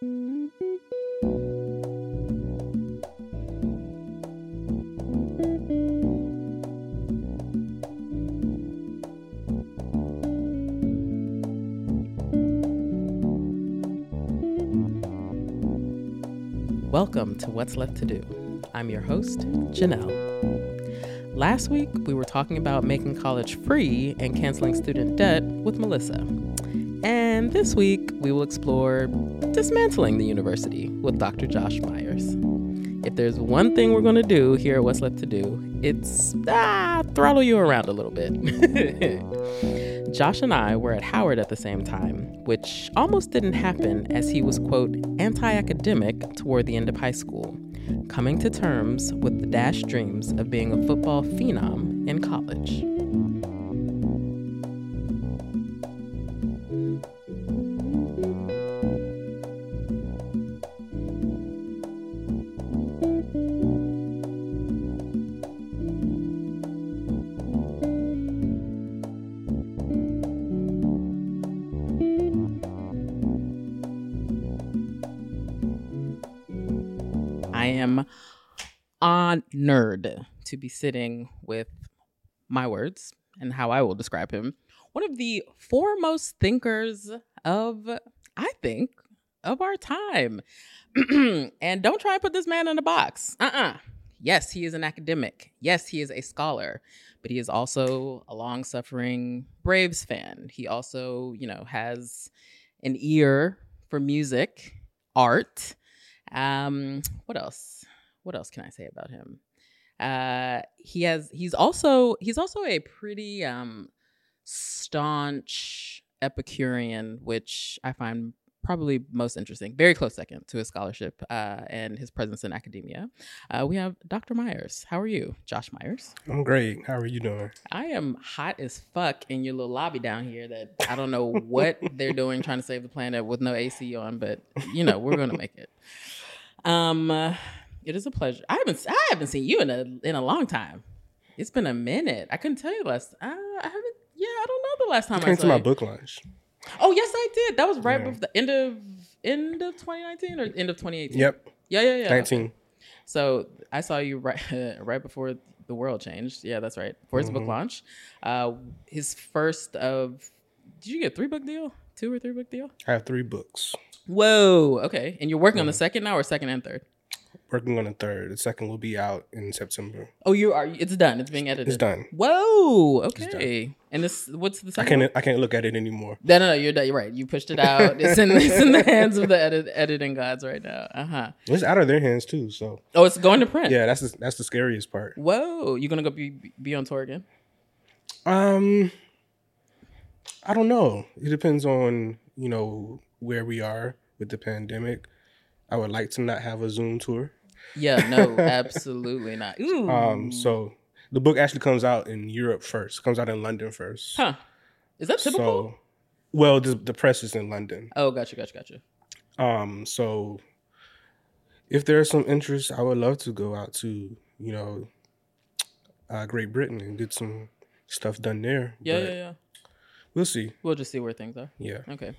Welcome to What's Left to Do. I'm your host, Janelle. Last week, we were talking about making college free and canceling student debt with Melissa. And this week, we will explore dismantling the university with Dr. Josh Myers. If there's one thing we're going to do here at What's Left to Do, it's ah, throttle you around a little bit. Josh and I were at Howard at the same time, which almost didn't happen as he was, quote, anti academic toward the end of high school, coming to terms with the dashed dreams of being a football phenom in college. Honored to be sitting with my words and how I will describe him. One of the foremost thinkers of, I think, of our time. and don't try and put this man in a box. Uh uh Yes, he is an academic. Yes, he is a scholar, but he is also a long suffering Braves fan. He also, you know, has an ear for music, art. Um, what else? What else can I say about him? Uh, he has. He's also. He's also a pretty um, staunch Epicurean, which I find probably most interesting. Very close second to his scholarship uh, and his presence in academia. Uh, we have Dr. Myers. How are you, Josh Myers? I'm great. How are you doing? I am hot as fuck in your little lobby down here. That I don't know what they're doing trying to save the planet with no AC on, but you know we're gonna make it. Um, it is a pleasure. I haven't I haven't seen you in a in a long time. It's been a minute. I couldn't tell you last. Uh, I haven't. Yeah, I don't know the last time You I came to my book launch. Oh yes, I did. That was right Yeah. before the end of end of 2019 or end of 2018. Yep, Yeah, yeah, yeah. 19. So I saw you right right before the world changed. Yeah, that's right. For his book Mhm. launch, uh, his first of. Did you get a three book deal? Two or three book deal? I have three books. Whoa. Okay, and you're working on the Mhm. second now, or second and third? Working on the third. The second will be out in September. Oh, you are. It's done. It's being edited. It's done. Whoa. Okay. And this, what's the second? I can't. I can't look at it anymore. No, no, no. You're done. You're right. You pushed it out. It's in, it's in the hands of the edit, editing gods right now. Uh huh. It's out of their hands too. So Oh, it's going to print. yeah, that's the, that's the scariest part. Whoa. You gonna go be be on tour again? Um, I don't know. It depends on you know where we are with the pandemic. I would like to not have a Zoom tour. Yeah. No. absolutely not. Ooh. Um, so the book actually comes out in Europe first. Comes out in London first. Huh. Is that typical? So, well, the, the press is in London. oh, gotcha, gotcha, gotcha. Um, so if there's some interest, I would love to go out to, you know, uh, Great Britain and get some stuff done there. Yeah, yeah, yeah. We'll see. We'll just see where things are. Yeah. Okay.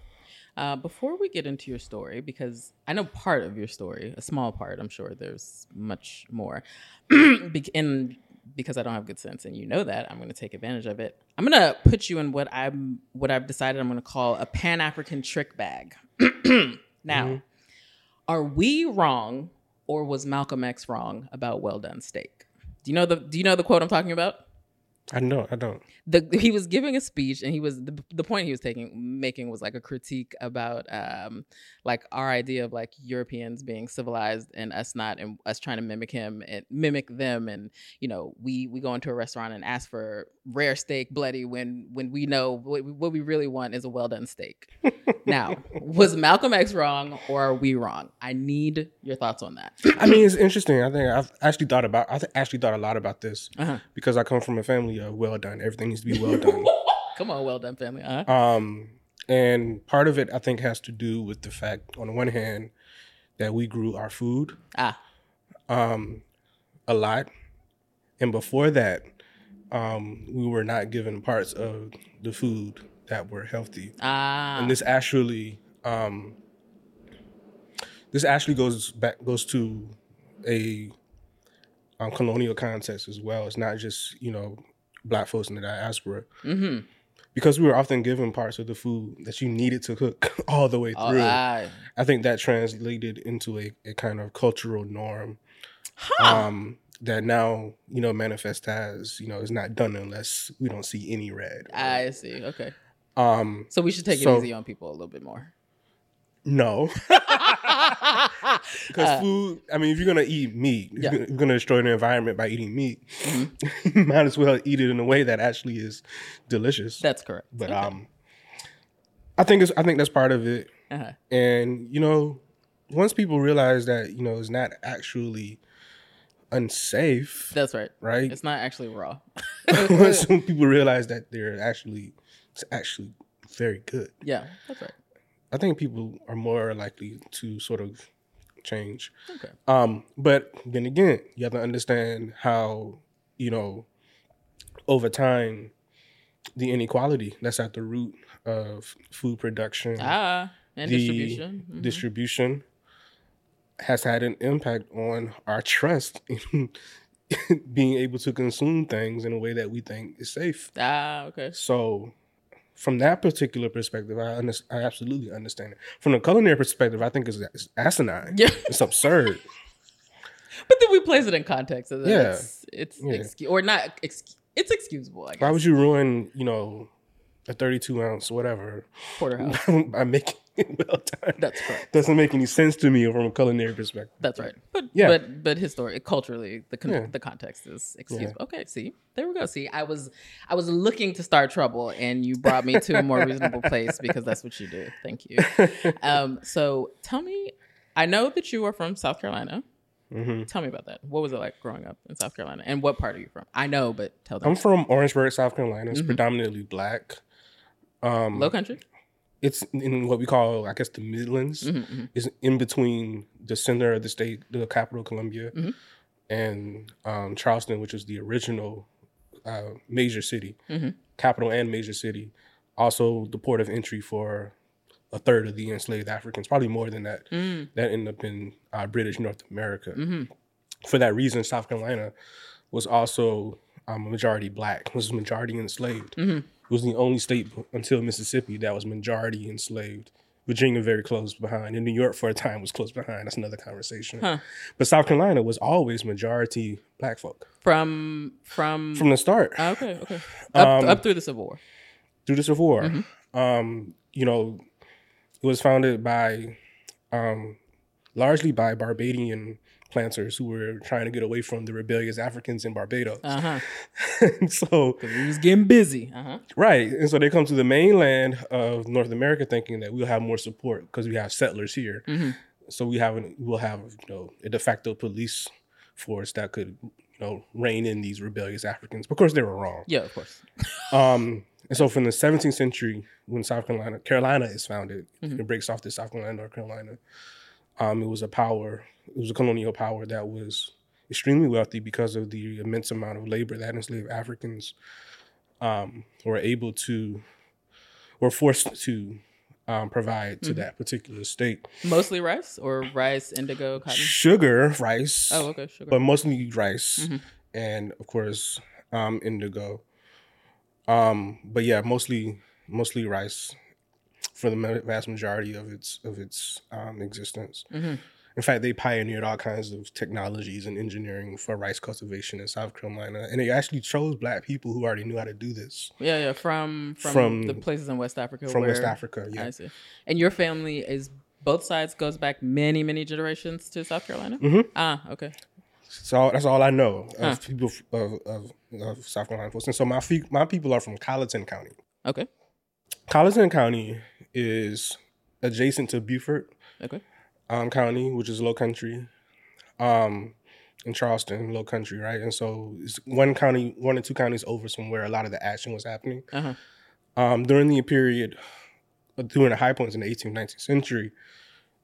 Uh, before we get into your story, because I know part of your story, a small part, I'm sure there's much more. And because I don't have good sense, and you know that, I'm going to take advantage of it. I'm going to put you in what I'm, what I've decided I'm going to call a Pan African trick bag. now, Mhm. are we wrong, or was Malcolm X wrong about well done steak? Do you know the Do you know the quote I'm talking about? I know. I don't. the he was giving a speech and he was the, the point he was taking making was like a critique about um like our idea of like Europeans being civilized and us not and us trying to mimic him and mimic them and you know we we go into a restaurant and ask for rare steak bloody when when we know what, we- what we really want is a well done steak. now, was Malcolm X wrong or are we wrong? I need your thoughts on that. I mean, it's interesting. I think I've actually thought about. I th- actually thought a lot about this Uh-huh. because I come from a family of well done. Everything needs to be well done. Come on, well done family. Uh-huh. Um, and part of it, I think, has to do with the fact, on the one hand, that we grew our food Ah, um, a lot, and before that, um, we were not given parts of the food that were healthy. ah. And this actually, um, this actually goes back goes to a um, colonial context as well. It's not just you know black folks in the diaspora. Mm-hmm. Because we were often given parts of the food that you needed to cook all the way Oh, through. I, I think that translated into a, a kind of cultural norm huh. um, that now you know manifests as you know it's not done unless we don't see any red. I see. Okay. Um, So we should take So- it easy on people a little bit more. no, because Uh, food. I mean, if you're gonna eat meat, Yeah. you're gonna destroy the environment by eating meat, Mhm. you might as well eat it in a way that actually is delicious. That's correct. but Okay. um, I think it's I think that's part of it. Uh-huh. And you know, once people realize that you know it's not actually unsafe, That's right. right? It's not actually raw. once people realize that they're actually it's actually very good, yeah, that's right. I think people are more likely to sort of change. Okay. Um, but then again, you have to understand how you know over time the inequality that's at the root of food production Ah, and distribution. Mhm. distribution has had an impact on our trust in being able to consume things in a way that we think is safe. ah, okay. So, from that particular perspective, I under, I absolutely understand it. From the culinary perspective, I think it's, it's asinine. Yeah. It's absurd. But then we place it in context. Yeah. It's, it's Yeah. excu- or not, excu- it's excusable, I guess. Why would you ruin, you know, a 32 ounce whatever Porterhouse. by making it well done? That's correct. Doesn't make any sense to me from a culinary perspective. That's right. But Yeah. but but historically, culturally, the con- Yeah. the context is excusable. Okay, see, there we go. See, I was I was looking to start trouble, and you brought me to a more reasonable place because that's what you do. Thank you. Um, so tell me, I know that you are from South Carolina. hmm Tell me about that. What was it like growing up in South Carolina, and what part are you from? I know, but tell them. I'm from Orangeburg, South Carolina. It's Mhm. predominantly black. Um, Low country. It's in what we call, I guess, the Midlands. Mhm, mhm. It's in between the center of the state, the capital, Columbia, Mhm. and um, Charleston, which was the original uh, major city, Mhm. capital and major city. Also, the port of entry for a third of the enslaved Africans, probably more than that. Mm, That ended up in uh, British North America. mhm. For that reason, South Carolina was also um, a majority black, was majority enslaved. Was the only state until Mississippi that was majority enslaved. Virginia very close behind, and New York for a time was close behind. That's another conversation. Huh. But South Carolina was always majority black folk From from. from the start Ah, okay, okay. Up, Um, up through the Civil War. through the Civil War. Mhm. Um, you know, it was founded by um, largely by Barbadian planters who were trying to get away from the rebellious Africans in Barbados. Uh huh. So we was getting busy. Uh huh. Right. And so they come to the mainland of North America thinking that we'll have more support because we have settlers here. hmm So we have an, we'll have you know a de facto police force that could you know rein in these rebellious Africans. Of course, they were wrong. Yeah, of course. Um, and so from the 17th century, when South Carolina Carolina is founded, Mhm. it breaks off to South Carolina, North Carolina. Um, it was a power. It was a colonial power that was extremely wealthy because of the immense amount of labor that enslaved Africans um, were able to, were forced to um, provide to Mhm. that particular state. Mostly rice or rice, indigo, cotton. Sugar, rice, Oh, okay, sugar. but mostly rice Mhm. and of course um, indigo. Um, but yeah, mostly mostly rice for the vast majority of its of its um, existence. hmm In fact, they pioneered all kinds of technologies and engineering for rice cultivation in South Carolina, and they actually chose black people who already knew how to do this Yeah, yeah. From, from From- the places in West Africa. from West Africa. Yeah. I see. And your family is both sides goes back many many generations to South Carolina. Mhm. Ah, okay. So that's all I know of Huh. people of, of, of South Carolina folks. And so my fe- my people are from Colleton County. Okay. Colleton County is adjacent to Beaufort Okay. um, County, which is Low Country, um, in Charleston, Low Country, right? And so it's one county, one or two counties over from where a lot of the action was happening. Uh huh. Um, during the period, uh, during the high points in the 18th, 19th century,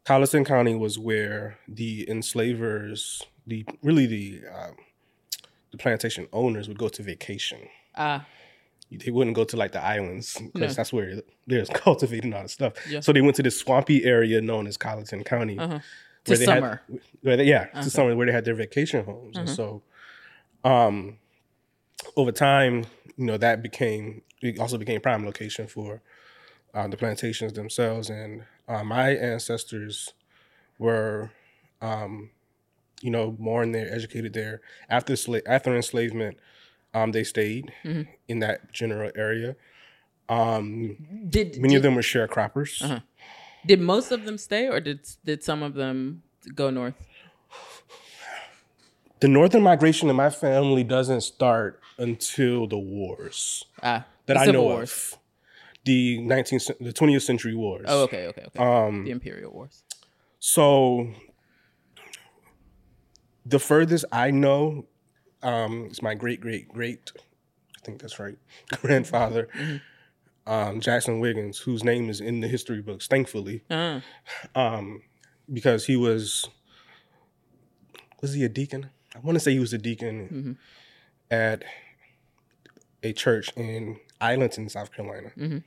Colleton County was where the enslavers, the really the um, the plantation owners would go to vacation. Ah, They wouldn't go to like the islands because that's where there's cultivating all the stuff. Yeah. So they went to this swampy area known as Colleton County, uh huh. To where they summer. had where they, yeah Okay. to summer where they had their vacation homes and Mhm. so um over time you know that became it also became prime location for uh, the plantations themselves and uh, my ancestors were um you know born there educated there after sla- after enslavement um they stayed Mhm. in that general area um Did many did, of them were sharecroppers Uh-huh. did most of them stay, or did did some of them go north? the northern migration in my family doesn't start until the wars Ah, that the I know Wars. of. The 19th, the 20th century wars. Oh, okay, okay, okay. Um, the Imperial Wars. so the furthest I know um, is my great great great, I think that's right, grandfather, um, Jackson Wiggins, whose name is in the history books, thankfully, Uh, um, because he was was he a deacon? I want to say he was a deacon Mhm. at a church in Islandton, South Carolina. Mhm.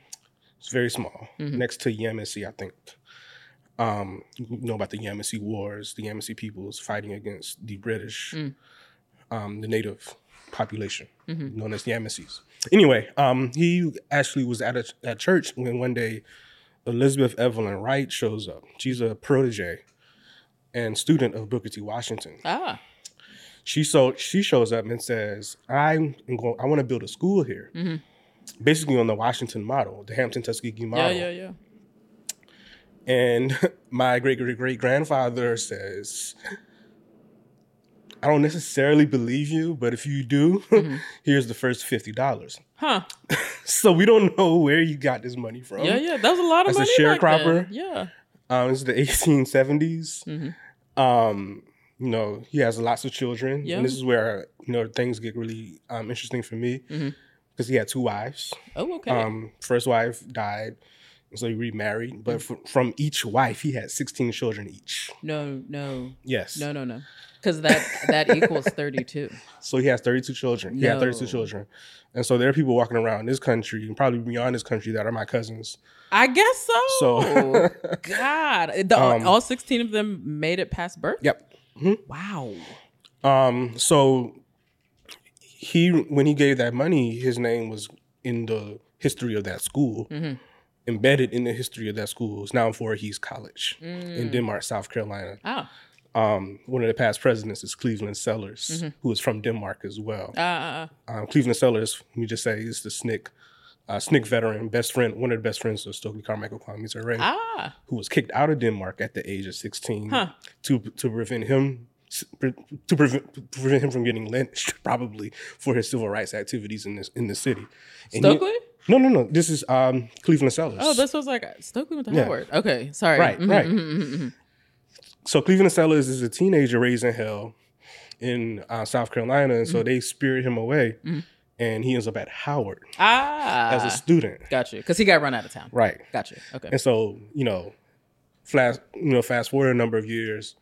It's very small, Mhm. next to Yamasee, I think. Um, you know about the Yamasee Wars, the Yamasee peoples fighting against the British, Mm. Um, the native population Mhm. known as the Yamasees. Anyway, um, he actually was at a at church when one day Elizabeth Evelyn Wright shows up. She's a protege and student of Booker T. Washington. ah, She so she shows up and says, "I'm going. I want to build a school here, Mhm. basically on the Washington model, the Hampton Tuskegee model." yeah, model." yeah, yeah. And my great great great grandfather says, "I don't necessarily believe you, but if you do, Mhm. here's the first fifty dollars." Huh? So we don't know where you got this money from. yeah, yeah. That was a lot of as a money. then. sharecropper? Yeah. Um, it's the 1870s. Mhm. Um, you know, he has lots of children, Yeah. and this is where you know things get really um, interesting for me Mhm. because he had two wives. Oh, okay. Um, first wife died, so he remarried. But fr- from each wife, he had 16 children each. no, no, Yes. no, no, no. Because that that equals thirty-two. So he has 32 children. He had 32 children, and so there are people walking around this country and probably beyond this country that are my cousins. I guess so. So, God, the, Um, all sixteen of them made it past birth. yep. Wow. Um, so he when he gave that money, his name was in the history of that school, Mhm. embedded in the history of that school. It's now in Voorhees College in Mm. Denmark, South Carolina. Ah, Um, one of the past presidents is Cleveland Sellers, Mhm. who is from Denmark as well. ah. Um, Cleveland Sellers, let me just say, is the SNCC, uh, SNCC veteran, best friend, one of the best friends of Stokely Carmichael Kwame Ture, ah. who was kicked out of Denmark at the age of 16 Huh. to to prevent him to prevent prevent him from getting lynched, probably for his civil rights activities in this in the city. And he- Stokely? no, no, no. This is um, Cleveland Sellers. Oh, this was like Stokely with the Yeah. Howard. Okay, sorry. Right, Mhm, right. mhm, mhm, mhm. So Cleveland Sellers is a teenager raised in hell in uh, South Carolina, and so they spirit him away, Mhm. and he ends up at Howard Ah, as a student. got you. Because he got run out of town. Right. Got you. Okay. And so, you know, flash, you know, fast forward a number of years,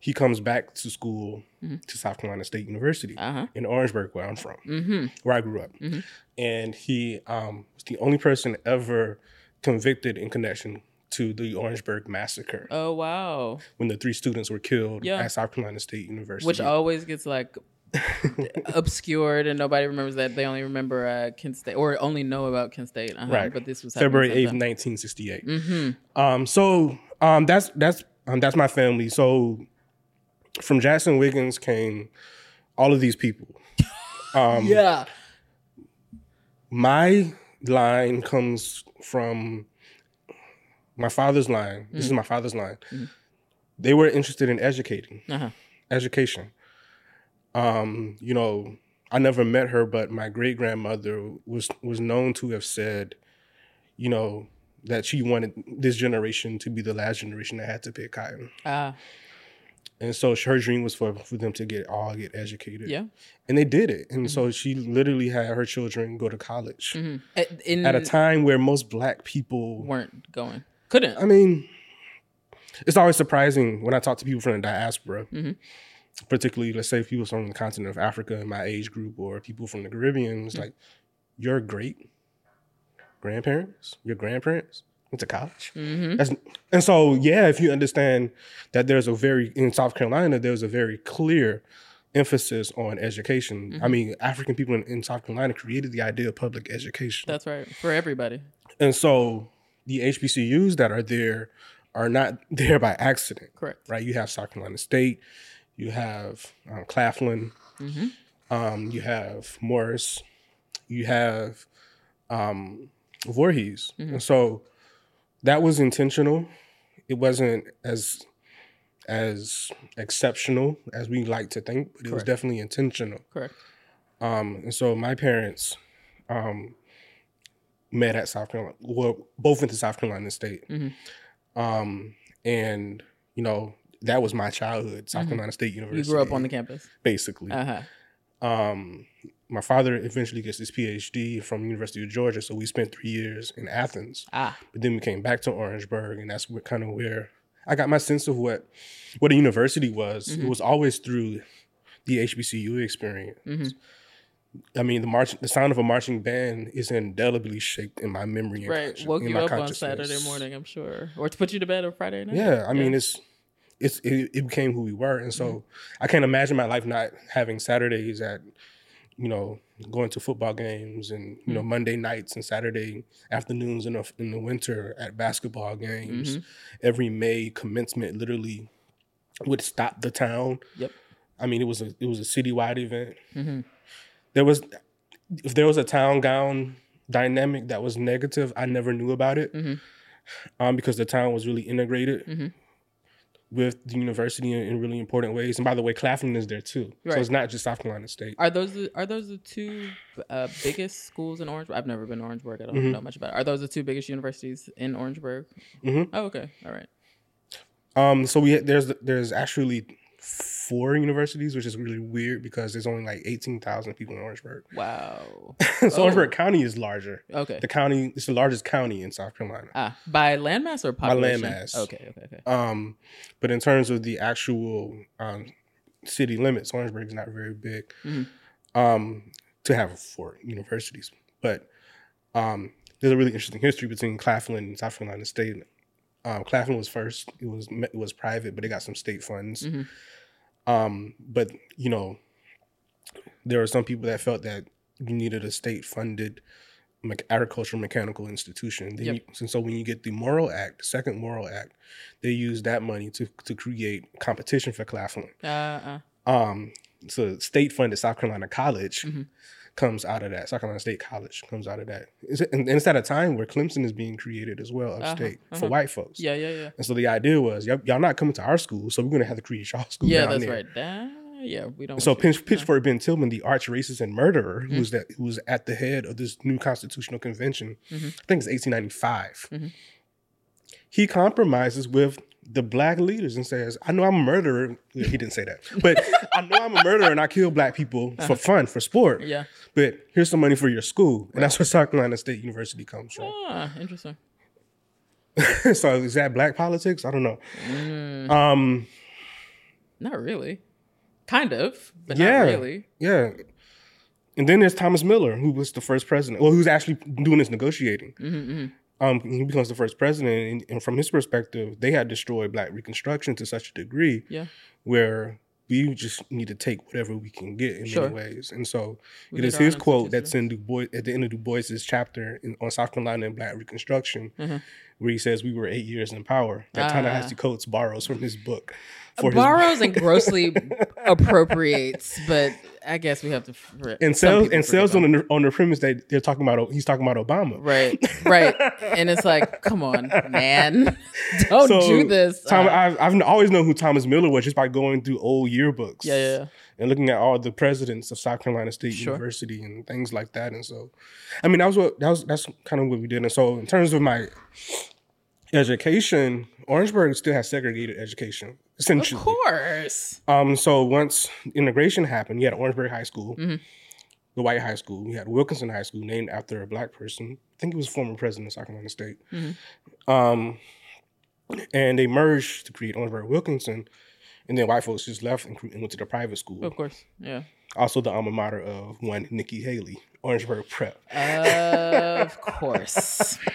he comes back to school Mhm. to South Carolina State University Uh huh. in Orangeburg, where I'm from, Mm-hmm. where I grew up. Mhm. And he um, was the only person ever convicted in connection to the Orangeburg massacre Oh wow. when the three students were killed Yeah. at South Carolina State University. Which always gets like obscured and nobody remembers that. They only remember uh, Kent State or only know about Kent State. Uh-huh. Right. But this was February 8th, 1968. Mm-hmm. Um, so um, that's that's um, that's my family. So from Jackson Wiggins came all of these people. Um, yeah. my line comes from my father's line. This is my father's line. Mhm. They were interested in educating, Uh-huh. education. Um, you know, I never met her, but my great grandmother was was known to have said, you know, that she wanted this generation to be the last generation that had to pick cotton. Ah. And so her dream was for, for them to get all get educated. yeah. And they did it. And so she literally had her children go to college Mm-hmm. At, in, at a time where most black people weren't going. Couldn't. I mean, it's always surprising when I talk to people from the diaspora, Mhm. particularly let's say people from the continent of Africa in my age group or people from the Caribbean. It's Mhm. like your great grandparents, your grandparents went to college. Mm-hmm. That's, and so, yeah, if you understand that there's a very in South Carolina, there's a very clear emphasis on education. Mm-hmm. I mean, African people in, in South Carolina created the idea of public education, That's right for everybody. and so the HBCUs that are there are not there by accident, Correct. right? You have South Carolina State, you have um, Claflin, Mm-hmm. um, you have Morris, you have um, Voorhees, Mhm. and so that was intentional. It wasn't as as exceptional as we like to think, but it was definitely intentional. Correct. Um, and so my parents um, met at South Carolina. Well, both went to South Carolina State, Mhm. um, and you know that was my childhood. South Mhm. Carolina State University. You grew up on the campus. basically. Uh huh. Um, my father eventually gets his PhD from University of Georgia, so we spent three years in Athens. Ah. But then we came back to Orangeburg, and that's what kind of where I got my sense of what what a university was. Mhm. It was always through the HBCU experience. I mean, the march, the sound of a marching band is indelibly shaped in my memory. And Right. consci- Woke you up on. Saturday morning, I'm sure, or to put you to bed on Friday night. Yeah, I mean, it's it's it, it became who we were, and so Mm-hmm. I can't imagine my life not having Saturdays at you know going to football games and you know Monday nights and Saturday afternoons in the in the winter at basketball games. Mhm. Every May commencement literally would stop the town. Yep. I mean, it was a it was a citywide event. There was if there was a town gown dynamic that was negative, I never knew about it Mhm. um, because the town was really integrated Mhm. with the university in, in really important ways. And by the way, Claflin is there too, so it's not just South Carolina State. Are those the, are those the two uh, biggest schools in Orangeburg? I've never been to Orangeburg. I don't Mhm. know much about it. Are those the two biggest universities in Orangeburg? Mhm. Oh, okay. All right. Um, so we there's there's actually four universities, which is really weird because there's only like eighteen thousand people in Orangeburg. Wow. so Oh. Orangeburg County is larger. Okay. The county it's the largest county in South Carolina. Ah, by landmass or population? By landmass. Okay. Okay. Okay. Um, but in terms of the actual um, city limits, Orangeburg is not very big. Mhm. Um, to have four universities, but um, there's a really interesting history between Claflin and South Carolina State. Um, Claflin was first; it was it was private, but it got some state funds. Mhm. Um, but you know, there are some people that felt that you needed a state-funded me- agricultural mechanical institution. Yep. you, and so when you get the Morrill Act, the Second Morrill Act, they use that money to to create competition for Claflin. Uh, uh, Um, so state-funded South Carolina College Mhm. Comes out of that. South Carolina State College comes out of that. Is it- And and it's at a time where Clemson is being created as well, Uh-huh, upstate for uh-huh. white folks. yeah. Yeah. Yeah. And so the idea was, y'all, y'all not coming to our school, so we're gonna have to create y'all school. Yeah. That's there. right. That, yeah. We don't. So you- Pitch, Pitchfork Ben Tillman, the arch racist and murderer, Mm. who's that who's at the head of this new constitutional convention, Mhm. I think it's 1895. Mhm. He compromises with the black leaders and says, "I know I'm a murderer." He didn't say that, but I know I'm a murderer and I kill black people for fun, for sport. Yeah. But here's some money for your school, and that's where South Carolina State University comes from. Ah, interesting. so is that black politics? I don't know. Mm, Um, not really. Kind of, but Yeah. not really. yeah. And then there's Thomas Miller, who was the first president, well, who's actually doing this negotiating. hmm hmm um, he becomes the first president, and, and from his perspective, they had destroyed Black Reconstruction to such a degree, Yeah. where we just need to take whatever we can get in Sure. many ways. And so We it is his quote that's in Du Bois at the end of Du Bois's chapter in, on South Carolina and Black Reconstruction, Mhm. Where he says we were eight years in power. That Ah. Ta-Nehisi Coates borrows from his book. For his Borrows and grossly appropriates, but I guess we have to. For, and sales and about on the on the premise that they're talking about he's talking about Obama. Right, right. And it's like, come on, man. Don't So, do this. Tom, Uh, I've, I've always known who Thomas Miller was just by going through old yearbooks. yeah, yeah, yeah. and looking at all the presidents of South Carolina State Sure. University and things like that. And so, I mean, that was what that was. That's kind of what we did. And so, in terms of my education, Orangeburg still has segregated education Of course. Um, so once integration happened, you had Orangeburg High School, Mhm. the white high school. You had Wilkinson High School, named after a black person. I think he was former president of South Carolina State. Mhm. Um, and they merged to create Orangeburg Wilkinson, and then white folks just left and, and went to the private school Of course. Yeah. also the alma mater of one Nikki Haley, Orangeburg Prep. Of course.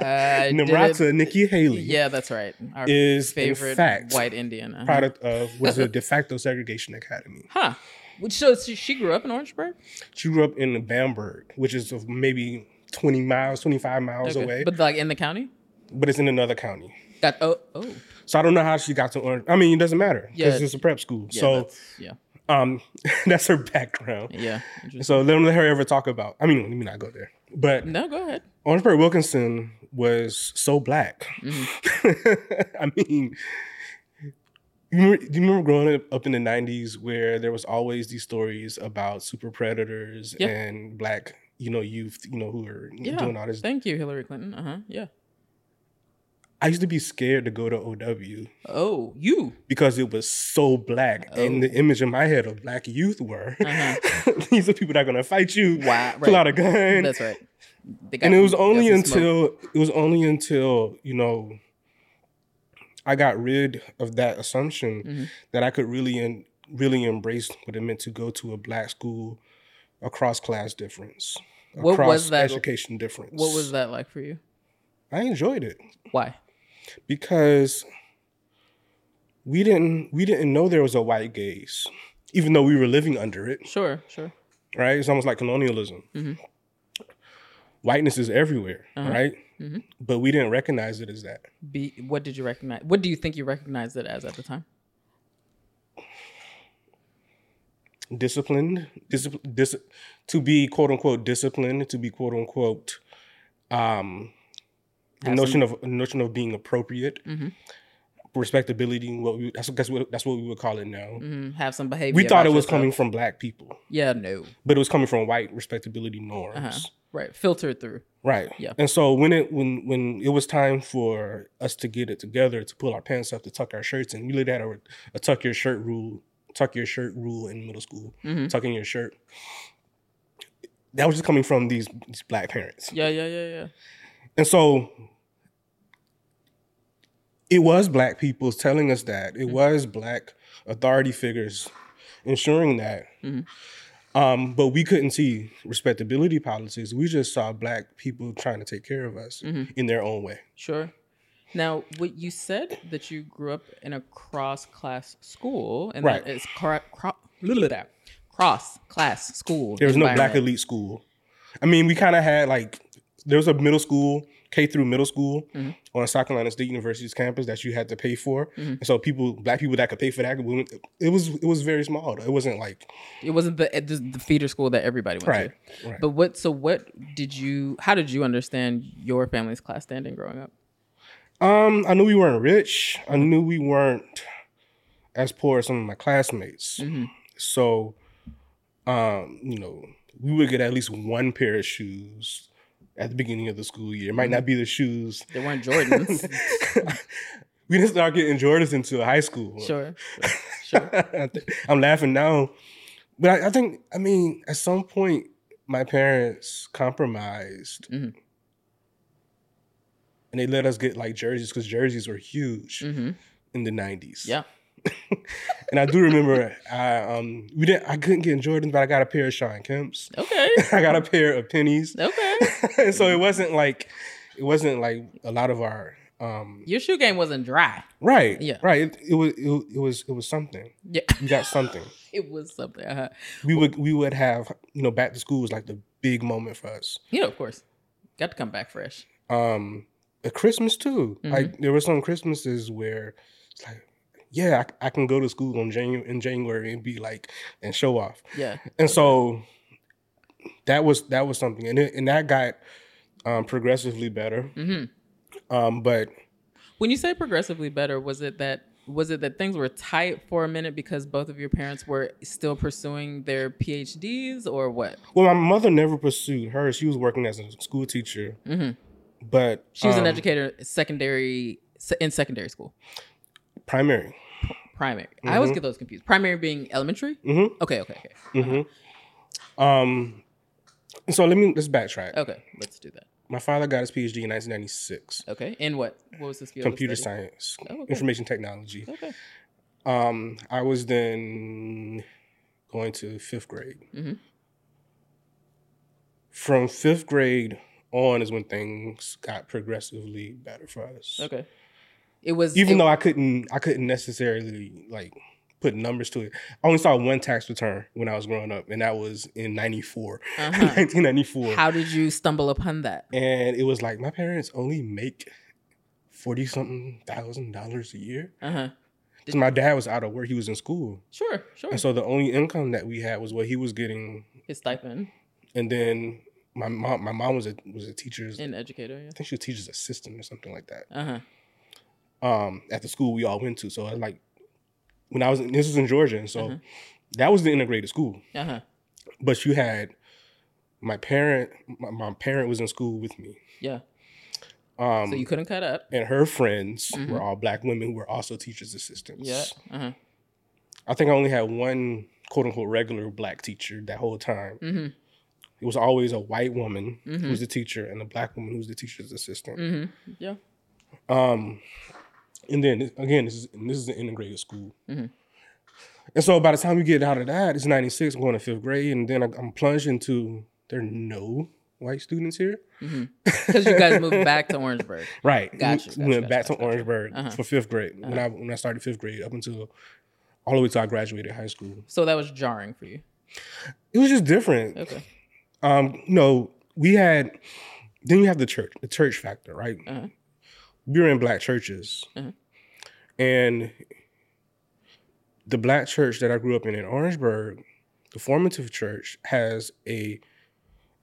Uh, Namrata Nikki Haley Yeah, that's right. Our is favorite fact white Indian. uh-huh. product of was a de facto segregation academy. Huh. Which so she grew up in Orangeburg? She grew up in Bamberg, which is maybe 20 miles, 25 miles Okay. away, but, like in the county? But it's in another county. Got oh oh. So I don't know how she got to Orange. I mean, it doesn't matter because Yeah. it's a prep school. Yeah, so that's, yeah. um, that's her background. Yeah. So don't let her ever talk about. I mean, let me not go there. But No, go ahead. Orangeburg Wilkinson was so black. Mm-hmm. I mean, you remember, do you remember growing up, up in the '90s where there was always these stories about super predators Yeah. and black, you know, youth, you know, who are Yeah. doing all this. Thank you, Hillary Clinton. Uh huh. Yeah. I used to be scared to go to OW Oh, you. because it was so black, and the Oh. image in my head of black youth were Uh-huh. these are people that are gonna fight you, Wow. pull Right. out a gun, That's right. They got- and it was only some smoke. until it was only until you know I got rid of that assumption Mhm. that I could really and really embrace what it meant to go to a black school across class difference, What was that- education difference. What was that like for you? I enjoyed it Why? Because we didn't we didn't know there was a white gaze, even though we were living under it. Sure, sure. right? It's almost like colonialism. Mhm. Whiteness is everywhere, Uh-huh. right? Mhm. But we didn't recognize it as that. Be what did you recognize? What do you think you recognized it as at the time? Disciplined, discipline, dis- to be quote unquote disciplined, to be quote unquote, um, the notion of notion of being appropriate, Mhm. respectability. What we that's that's what that's what we would call it now. hmm Have some behavior. We thought it was yourself. coming from black people, Yeah, no. but it was coming from white respectability norms. Uh-huh. Right. Filtered through. Right. Yeah. And so when it when when it was time for us to get it together to pull our pants up to tuck our shirts and we literally had a, a tuck your shirt rule, tuck your shirt rule in middle school, Mhm. tucking your shirt. That was just coming from these these black parents. Yeah, yeah, yeah, yeah. And so it was black people telling us that. It was black authority figures ensuring that. Mhm. Um, but we couldn't see respectability policies. We just saw black people trying to take care of us Mhm. in their own way. Sure. Now, what you said that you grew up in a cross class school, and Right. that is cro- cro- blah, blah, blah, cross class school. There was no black elite school. I mean, we kind of had like there was a middle school, K through middle school Mhm. on South Carolina State University's campus that you had to pay for. Mhm. And so people, black people that could pay for that, it was it was very small. It wasn't like It wasn't the, the feeder school that everybody went right, to. right. But what? So what did you? How did you understand your family's class standing growing up? Um, I knew we weren't rich. I knew we weren't as poor as some of my classmates. Mhm. So, um, you know, we would get at least one pair of shoes at the beginning of the school year. It might not be the shoes. They weren't Jordans. we didn't start getting Jordans until high school. sure, sure. I'm laughing now, but I, I think I mean at some point my parents compromised, Mhm. and they let us get like jerseys because jerseys were huge hmm in the '90s. Yeah. and I do remember I um we didn't I couldn't get Jordans, but I got a pair of Shawn Kemp's. Okay. I got a pair of pennies. Okay. and so it wasn't like it wasn't like a lot of our um Your shoe game wasn't dry. right Yeah. right it, it was it, it was it was something Yeah. we got something It was something. Uh-huh. we would we would have you know back to school was like the big moment for us Yeah, of course. Got to come back fresh. um at christmas too Mm-hmm. like there were some christmases where it's like yeah I, I can go to school in january in january and be like and show off. Yeah. and so that was that was something. And it, and that got um progressively better. Hmm um but When you say progressively better, was it that was it that things were tight for a minute because both of your parents were still pursuing their PhDs or what? well my mother never pursued hers. She was working as a school teacher. Hmm but She was an um, educator secondary in secondary school, primary primary. I always get those confused. Primary being elementary. mm-hmm Okay, okay, okay, Mm-hmm. Um, so let me let's backtrack. okay. Let's do that. My father got his PhD in 1996, Okay, in what? What was the field? computer science, Oh, okay. information technology. Okay. Um, I was then going to fifth grade. Mhm. from fifth grade on is when things got progressively better for us. Okay. It was Even it- though I couldn't, I couldn't necessarily like put numbers to it. I only saw one tax return when I was growing up, and that was in '94, Uh-huh. 1994. how did you stumble upon that? and it was like my parents only make forty something thousand dollars a year. Uh huh. 'Cause my dad was out of work; he was in school, Sure, sure. and so the only income that we had was what he was getting. His stipend And then my mom, my mom was a was a teacher's. in educator. I think she was teacher's assistant or something like that. Uh huh. Um, at the school we all went to. So I like when I was in, this was in Georgia, and so Uh-huh. that was the integrated school. Uh huh. But you had my parent. My, my parent was in school with me. Yeah. Um, So you couldn't cut up. and her friends Mhm. were all black women who were also teachers assistants. Yeah. Uh huh. I think I only had one quote unquote regular black teacher that whole time. Mm-hmm. It was always a white woman who Mhm. was the teacher and a black woman who was the teacher's assistant. Mm-hmm. Yeah. Um, and then again, this is this is an integrated school. Mhm. And so by the time you get out of that, it's ninety six. I'm going to fifth grade, and then I- I'm plunged into there are no white students here. Because you guys moved back to Orangeburg. Right. Gotcha, We gotcha, went gotcha, back to gotcha. Orangeburg Uh-huh. for fifth grade when I when I started fifth grade up until all the way till I graduated high school. So that was jarring for you. It was just different. Okay. Um, no, we had then you have the church, the church factor, right? Uh-huh. We were in black churches, Uh-huh. and the black church that I grew up in in Orangeburg, the formative church, has a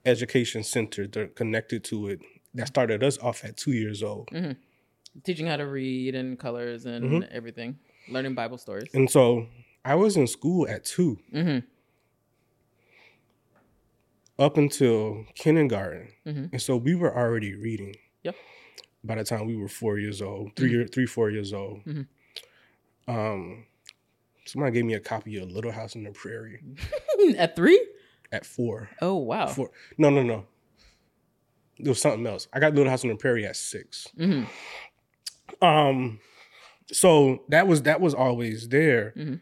education center that connected to it that started us off at two years old. Teaching how to read and colors and Mm-hmm. everything. Learning Bible stories. And so I was in school at two Mm-hmm. up until kindergarten. Mhm. And so we were already reading. Yep. By the time we were four years old, 3 year, three, four years old. Mhm. Um, somebody gave me a copy of Little House on the Prairie At three? at four. Oh wow. Four. No, no, no. There was something else. I got Little House on the Prairie at 6 hmm Um, so that was that was always there. Mhm.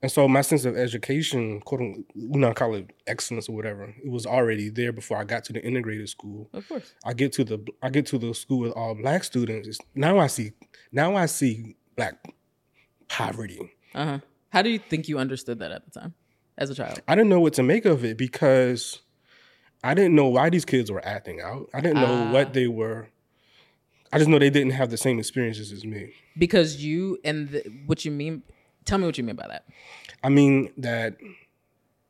And so my sense of education, quote unquote, we not call it excellence or whatever, it was already there before I got to the integrated school. Of course. I get to the I get to the school with all black students. It's- now I see now I see black poverty. Uh huh. How do you think you understood that at the time, as a child? I didn't know what to make of it because I didn't know why these kids were acting out. I didn't know Ah. what they were. I just know they didn't have the same experiences as me. Because you and the, what you mean. Tell me what you mean by that. I mean that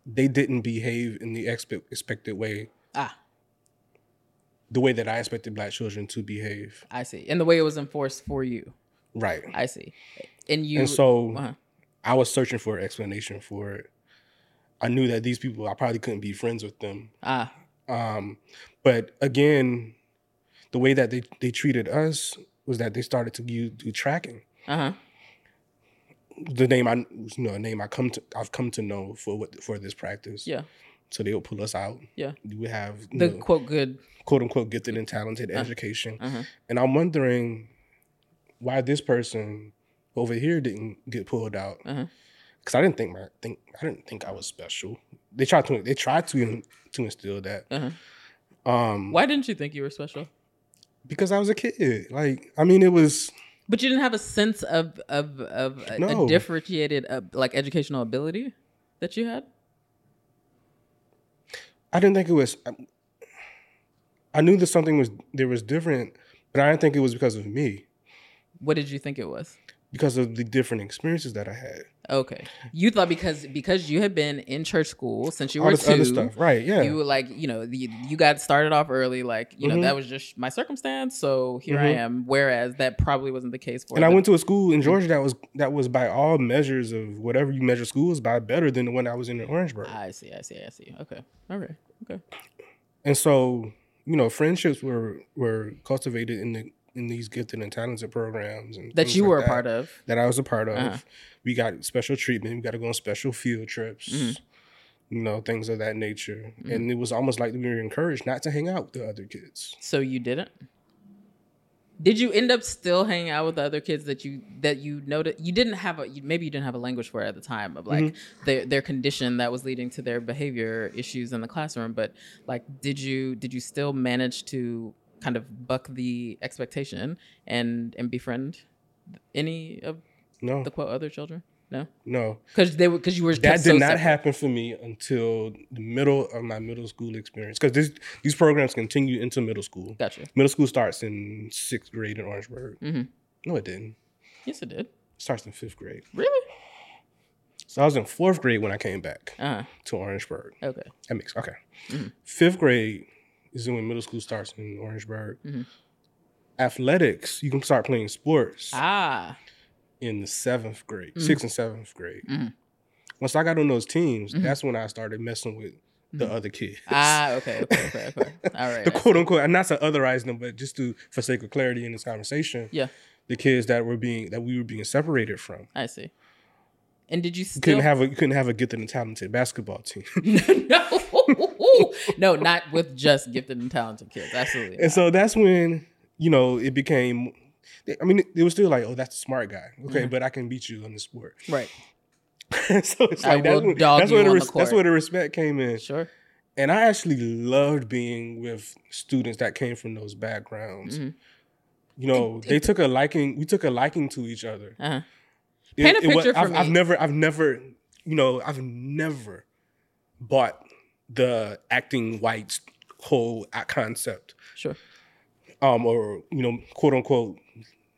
they didn't behave in the expe- expected way, Ah, the way that I expected black children to behave. I see. And the way it was enforced for you. Right. I see. And you. and so uh-huh. I was searching for an explanation for it. I knew that these people, I probably couldn't be friends with them. ah, Um, but again, the way that they, they treated us was that they started to use, do tracking. uh huh. The name I, you know, a name I come to, I've come to know for what for this practice. Yeah. So they'll pull us out. Yeah. We have The know, quote good. quote unquote gifted and talented education. Uh-huh. And I'm wondering why this person over here didn't get pulled out. Uh-huh. Cause I didn't think my think I didn't think I was special. They tried to they tried to to instill that. Uh-huh. Um Why didn't you think you were special? because I was a kid. Like I mean it was But you didn't have a sense of of of a, a differentiated uh, like educational ability that you had. I didn't think it was I, I knew that something was there was different, but I didn't think it was because of me. What did you think it was? Because of the different experiences that I had. Okay, you thought because because you had been in church school since you All were this two. other stuff. Right, yeah. You were like, you know, the, you got started off early, like, you know, Mhm. that was just my circumstance. So here I Mhm. am. Whereas that probably wasn't the case for. and I went to a school in Georgia that was that was by all measures of whatever you measure schools by better than the one I was in in Orangeburg. I see. I see. I see. Okay. all right, Okay. And so, you know, friendships were were cultivated in the in these gifted and talented programs and That you like were a that, part of. That I was a part of. Uh-huh. We got special treatment. We got to go on special field trips. Mhm. You know, things of that nature. Mm-hmm. And it was almost like we were encouraged not to hang out with the other kids. So you didn't. Did you end up still hanging out with the other kids that you that you noted you didn't have a you, maybe you didn't have a language for at the time of like Mm-hmm. their their condition that was leading to their behavior issues in the classroom, but like did you did you still manage to kind of buck the expectation and and befriend any of No, the quote other children? No, no. because they were because you were That did so not separate. happen for me until the middle of my middle school experience. Because these programs continue into middle school. Gotcha. Middle school starts in sixth grade in Orangeburg. Mm-hmm. No, it didn't. Yes, it did. It starts in fifth grade. Really? So I was in fourth grade when I came back Uh huh. to Orangeburg. Okay. That makes okay. Mhm. Fifth grade is when middle school starts in Orangeburg. Mhm. Athletics, you can start playing sports Ah. in the seventh grade, Mhm. sixth and seventh grade. Mhm. Once I got on those teams, Mhm. that's when I started messing with the Mhm. other kids. Ah. Okay. Okay. Okay. Okay. All right. the quote unquote, and not to otherize them, but just to for sake of clarity in this conversation, Yeah. the kids that were being that we were being separated from. I see. And did you still couldn't have a you couldn't have a gifted and talented basketball team. no, no, not with just gifted and talented kids. Absolutely. and not. so that's when you know it became. I mean, it was still like, oh, that's a smart guy. Okay, Mhm. but I can beat you on the sport. right. so it's I like that's when, that's where the on the that's where the respect came in. Sure. And I actually loved being with students that came from those backgrounds. Mhm. You know, they took a liking. We took a liking to each other. Uh-huh. Paint a it picture for I've, I've never, I've never, you know, I've never bought the acting white whole concept, Sure. um, or you know, quote unquote,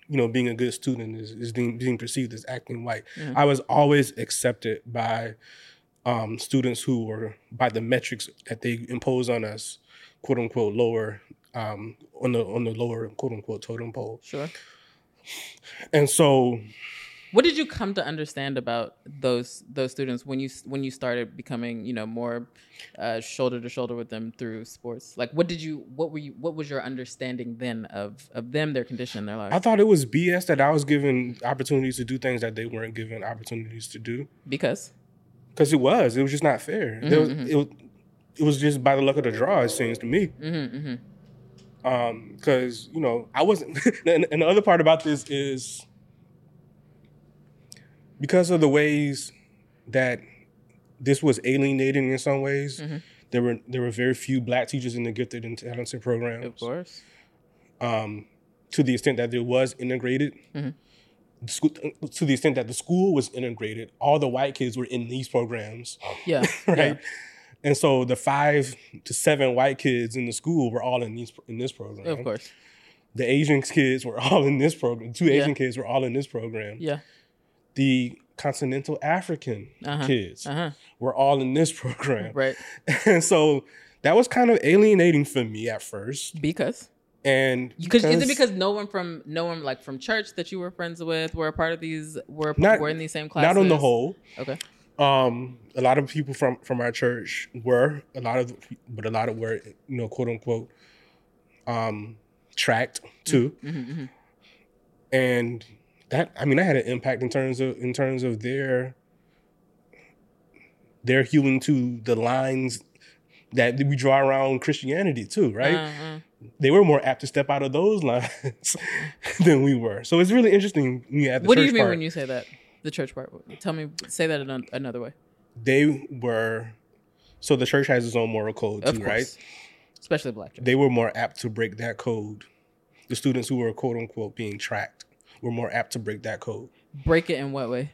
you know, being a good student is, is being, being perceived as acting white. Mhm. I was always accepted by um, students who were by the metrics that they impose on us, quote unquote, lower um, on the on the lower quote unquote totem pole. Sure. And so What did you come to understand about those those students when you when you started becoming you know more uh, shoulder to shoulder with them through sports? Like, what did you what were you what was your understanding then of of them, their condition, their life? I thought it was BS that I was given opportunities to do things that they weren't given opportunities to do. because Because it was, it was just not fair. There was, Mhm, it, was, it was just by the luck of the draw. It seems to me. mm-hmm, mm-hmm. Um, because you know, I wasn't. and, and the other part about this is because of the ways that this was alienating in some ways. Mhm. There were there were very few black teachers in the gifted and talented programs. of course. um, to the extent that it was integrated. Mhm. The school, to the extent that the school was integrated, all the white kids were in these programs, Yeah. right? And so the five to seven white kids in the school were all in these in this program. Of course. The Asian kids were all in this program. Two Yeah. Asian kids were all in this program. Yeah. The continental African Uh-huh. kids Uh huh. were all in this program. Right. And so that was kind of alienating for me at first. Because And because is it because no one from no one like from church that you were friends with were a part of these were Not- were in these same classes? not on the whole. Okay. Um, a lot of people from from our church were a lot of, but a lot of were you know quote unquote, um, tracked too, Mm-hmm, hmm and that I mean that had an impact in terms of in terms of their their hewing to the lines that we draw around Christianity too, right? Uh-huh. They were more apt to step out of those lines than we were. So it's really interesting when you add the What do you mean part. when you say that? The church part. Tell me. Say that an- another way. they were so the church has its own moral code too, right? Especially black church. they were more apt to break that code. The students who were quote unquote being tracked were more apt to break that code. Break it in what way?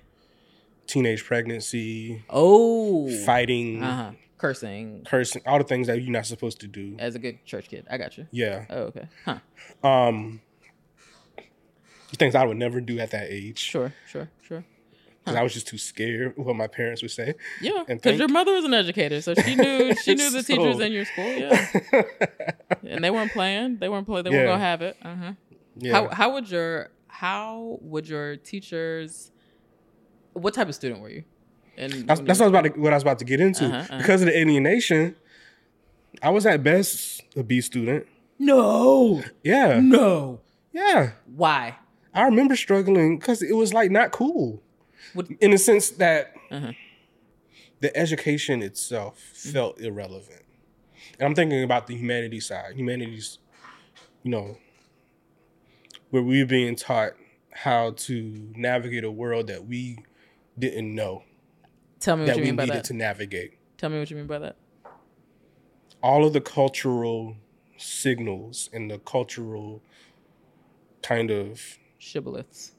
Teenage pregnancy, Oh. fighting, Uh huh. Cursing cursing, all the things that you're not supposed to do. as a good church kid. I got you. Yeah. Oh, okay. Huh. Um things I would never do at that age. Sure. Sure. Sure. Because I was just too scared of what my parents would say. Yeah. Because your mother was an educator, so she knew she knew the So- teachers in your school. Yeah. And they weren't playing. They weren't playing. They weren't gonna have it. Uh huh. yeah. How how would your how would your teachers? What type of student were you? And that's that's what I was about to, what I was about to get into. Uh-huh, uh-huh. Because of the alienation, I was at best a B student. No. Yeah. No. Yeah. Why? I remember struggling because it was like not cool. What- In the sense that Uh-huh. the education itself felt irrelevant. And I'm thinking about the humanities side. Humanities, you know, where we were being taught how to navigate a world that we didn't know Tell me what that you we mean by needed that. to navigate. Tell me what you mean by that. All of the cultural signals and the cultural kind of Shibboleths.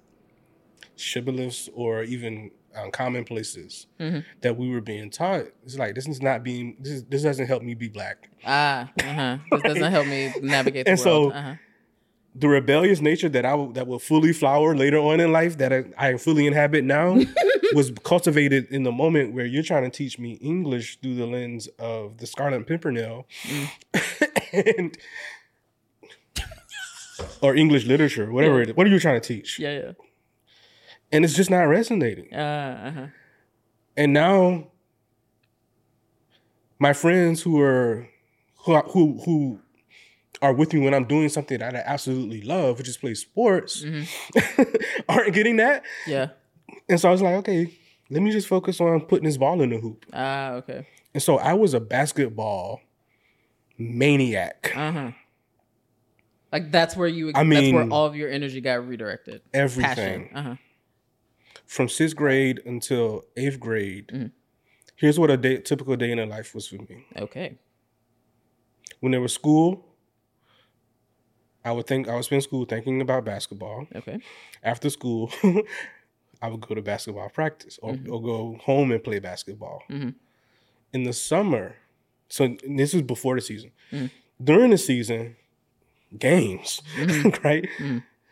shibboleths or even um, commonplaces Mhm. that we were being taught. It's like this is not being this. This doesn't help me be black. Ah, uh huh. This doesn't help me navigate the And world. so- uh-huh. The rebellious nature that I will, that will fully flower later on in life that I, I fully inhabit now was cultivated in the moment where you're trying to teach me English through the lens of the Scarlet Pimpernel and or English literature, whatever Yeah. it is. What are you trying to teach? Yeah, yeah. And it's just not resonating. Uh, uh-huh. And now my friends who are who are- who who are with me when I'm doing something that I absolutely love, which is play sports, aren't getting that. Yeah. And so I was like, okay, let me just focus on putting this ball in the hoop. Ah, okay. And so I was a basketball maniac. Uh huh. Like that's where you. I that's where all of your energy got redirected. Everything. Uh huh. From sixth grade until eighth grade. Mhm. Here's what a day, typical day in a life was for me. Okay. When there was school, I would think I would spend school thinking about basketball. Okay. After school, I would go to basketball practice or, or go home and play basketball. Mhm. In the summer, so this is before the season. Mhm. During the season, games, Mm-hmm. right?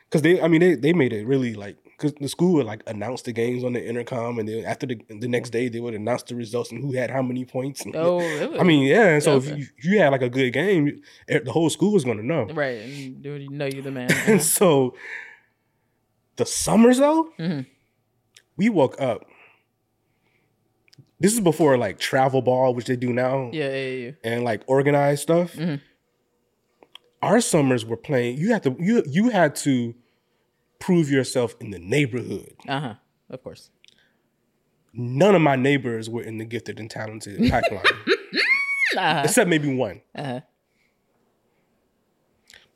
Because they, I mean, they they made it really like because the school would like announce the games on the intercom, and then after the the next day they would announce the results and who had how many points. And, Oh, really? I mean, yeah. And so Yeah, if, you, if you had like a good game, the whole school was going to know. right. And you know you're the man? And so the summers though, Mhm. we woke up. This is before like travel ball, which they do now, Yeah, yeah, yeah. and like organized stuff. Mhm. Our summers were playing. You had to you you had to prove yourself in the neighborhood. Uh huh. Of course. None of my neighbors were in the gifted and talented pipeline, Uh except maybe one. Uh huh.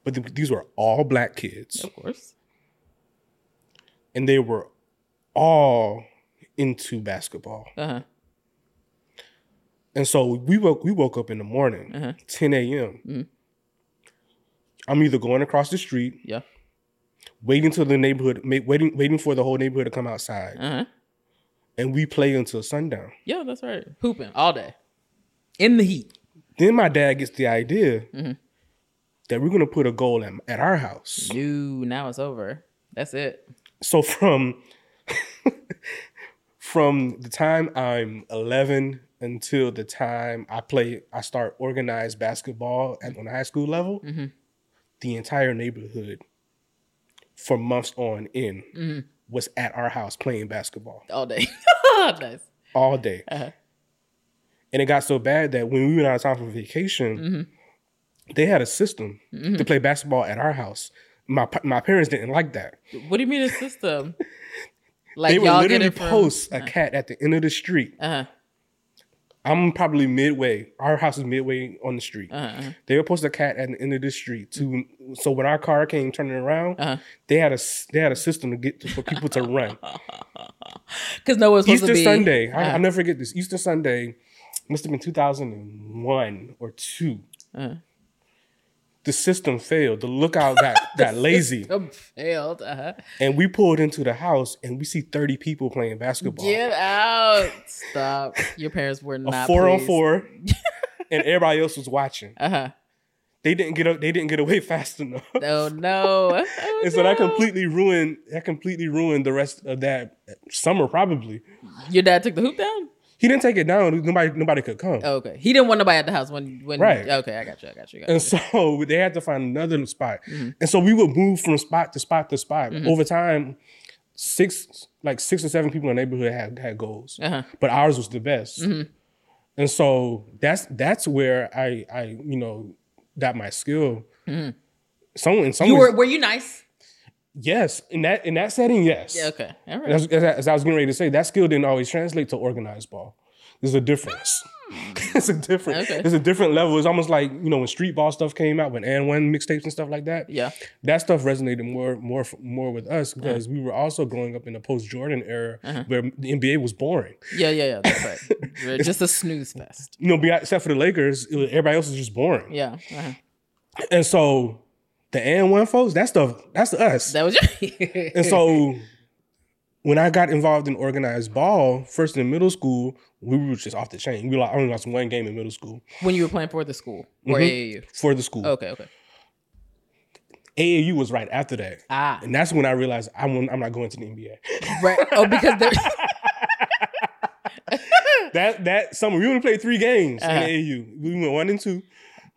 But th- these were all black kids, Of course. and they were all into basketball. Uh huh. And so we woke we woke up in the morning, Uh-huh. 10 a.m. Mhm. I'm either going across the street, Yeah. Waiting till the neighborhood, waiting waiting for the whole neighborhood to come outside, Uh huh. and we play until sundown. Yeah, that's right. Hooping all day in the heat. Then my dad gets the idea Mhm. that we're gonna put a goal at, at our house. No, now it's over. That's it. So from from the time I'm 11 until the time I play, I start organized basketball at on the high school level. Mhm. The entire neighborhood, for months on end, Mhm. was at our house playing basketball All day. nice. all day. Uh-huh. And it got so bad that when we went out of town for vacation, Mhm. they had a system Mm-hmm. to play basketball at our house. My my parents didn't like that. What do you mean a system? Like they would literally it from. post a cat at the end of the street. Uh huh. I'm probably midway. Our house is midway on the street. Uh huh. They were post a cat at the end of the street to so when our car came turning around, Uh-huh. they had a they had a system to get to, for people to run. Because no one's supposed Easter to be. Sunday, I, Uh-huh. I'll never forget this. Easter Sunday must have been 2001 or two. Uh-huh. The system failed. The lookout got got lazy, failed. Uh huh. and we pulled into the house and we see 30 people playing basketball. Get out. Stop. Your parents were not. a four on four, and everybody else was watching. Uh huh. They didn't get up. They didn't get away fast enough. Oh no. Oh, And so that completely ruined that completely ruined the rest of that summer. Probably Your dad took the hoop down. He didn't take it down. Nobody nobody could come. Oh, okay. He didn't want nobody at the house when when. Right. Okay, I got you. I got you. I got And you. so they had to find another spot. Mm-hmm. And so we would move from spot to spot to spot. Over time, six like six or seven people in the neighborhood had had goals, Uh huh. but ours was the best. Mm-hmm. And so that's that's where I I you know got my skill. Some in some Mm-hmm. You were were you nice? Yes in that in that setting yes. Yeah. Okay. All right. As, as, as I was getting ready to say, that skill didn't always translate to organized ball. There's a difference. it's a different. Okay. It's a different level. It's almost like you know when street ball stuff came out, when AND1 mixtapes and stuff like that. Yeah. That stuff resonated more, more, more with us because we were also growing up in the post Jordan era Uh-huh. where the NBA was boring. Yeah, yeah, yeah. That's right. We're just a snooze fest. You know, except for the Lakers, was, everybody else was just boring. Yeah. Uh-huh. And so the AND1 folks, that's the that's us. That was your And so when I got involved in organized ball, first in middle school, we were just off the chain. We like, only lost one game in middle school when you were playing for the school or Mhm. AAU. for the school. Okay, okay. AAU was right after that. Ah, And that's when I realized I'm, I'm not going to the NBA. right. Oh, because that that summer, we only played three games Uh-huh. in AAU. We went one and two.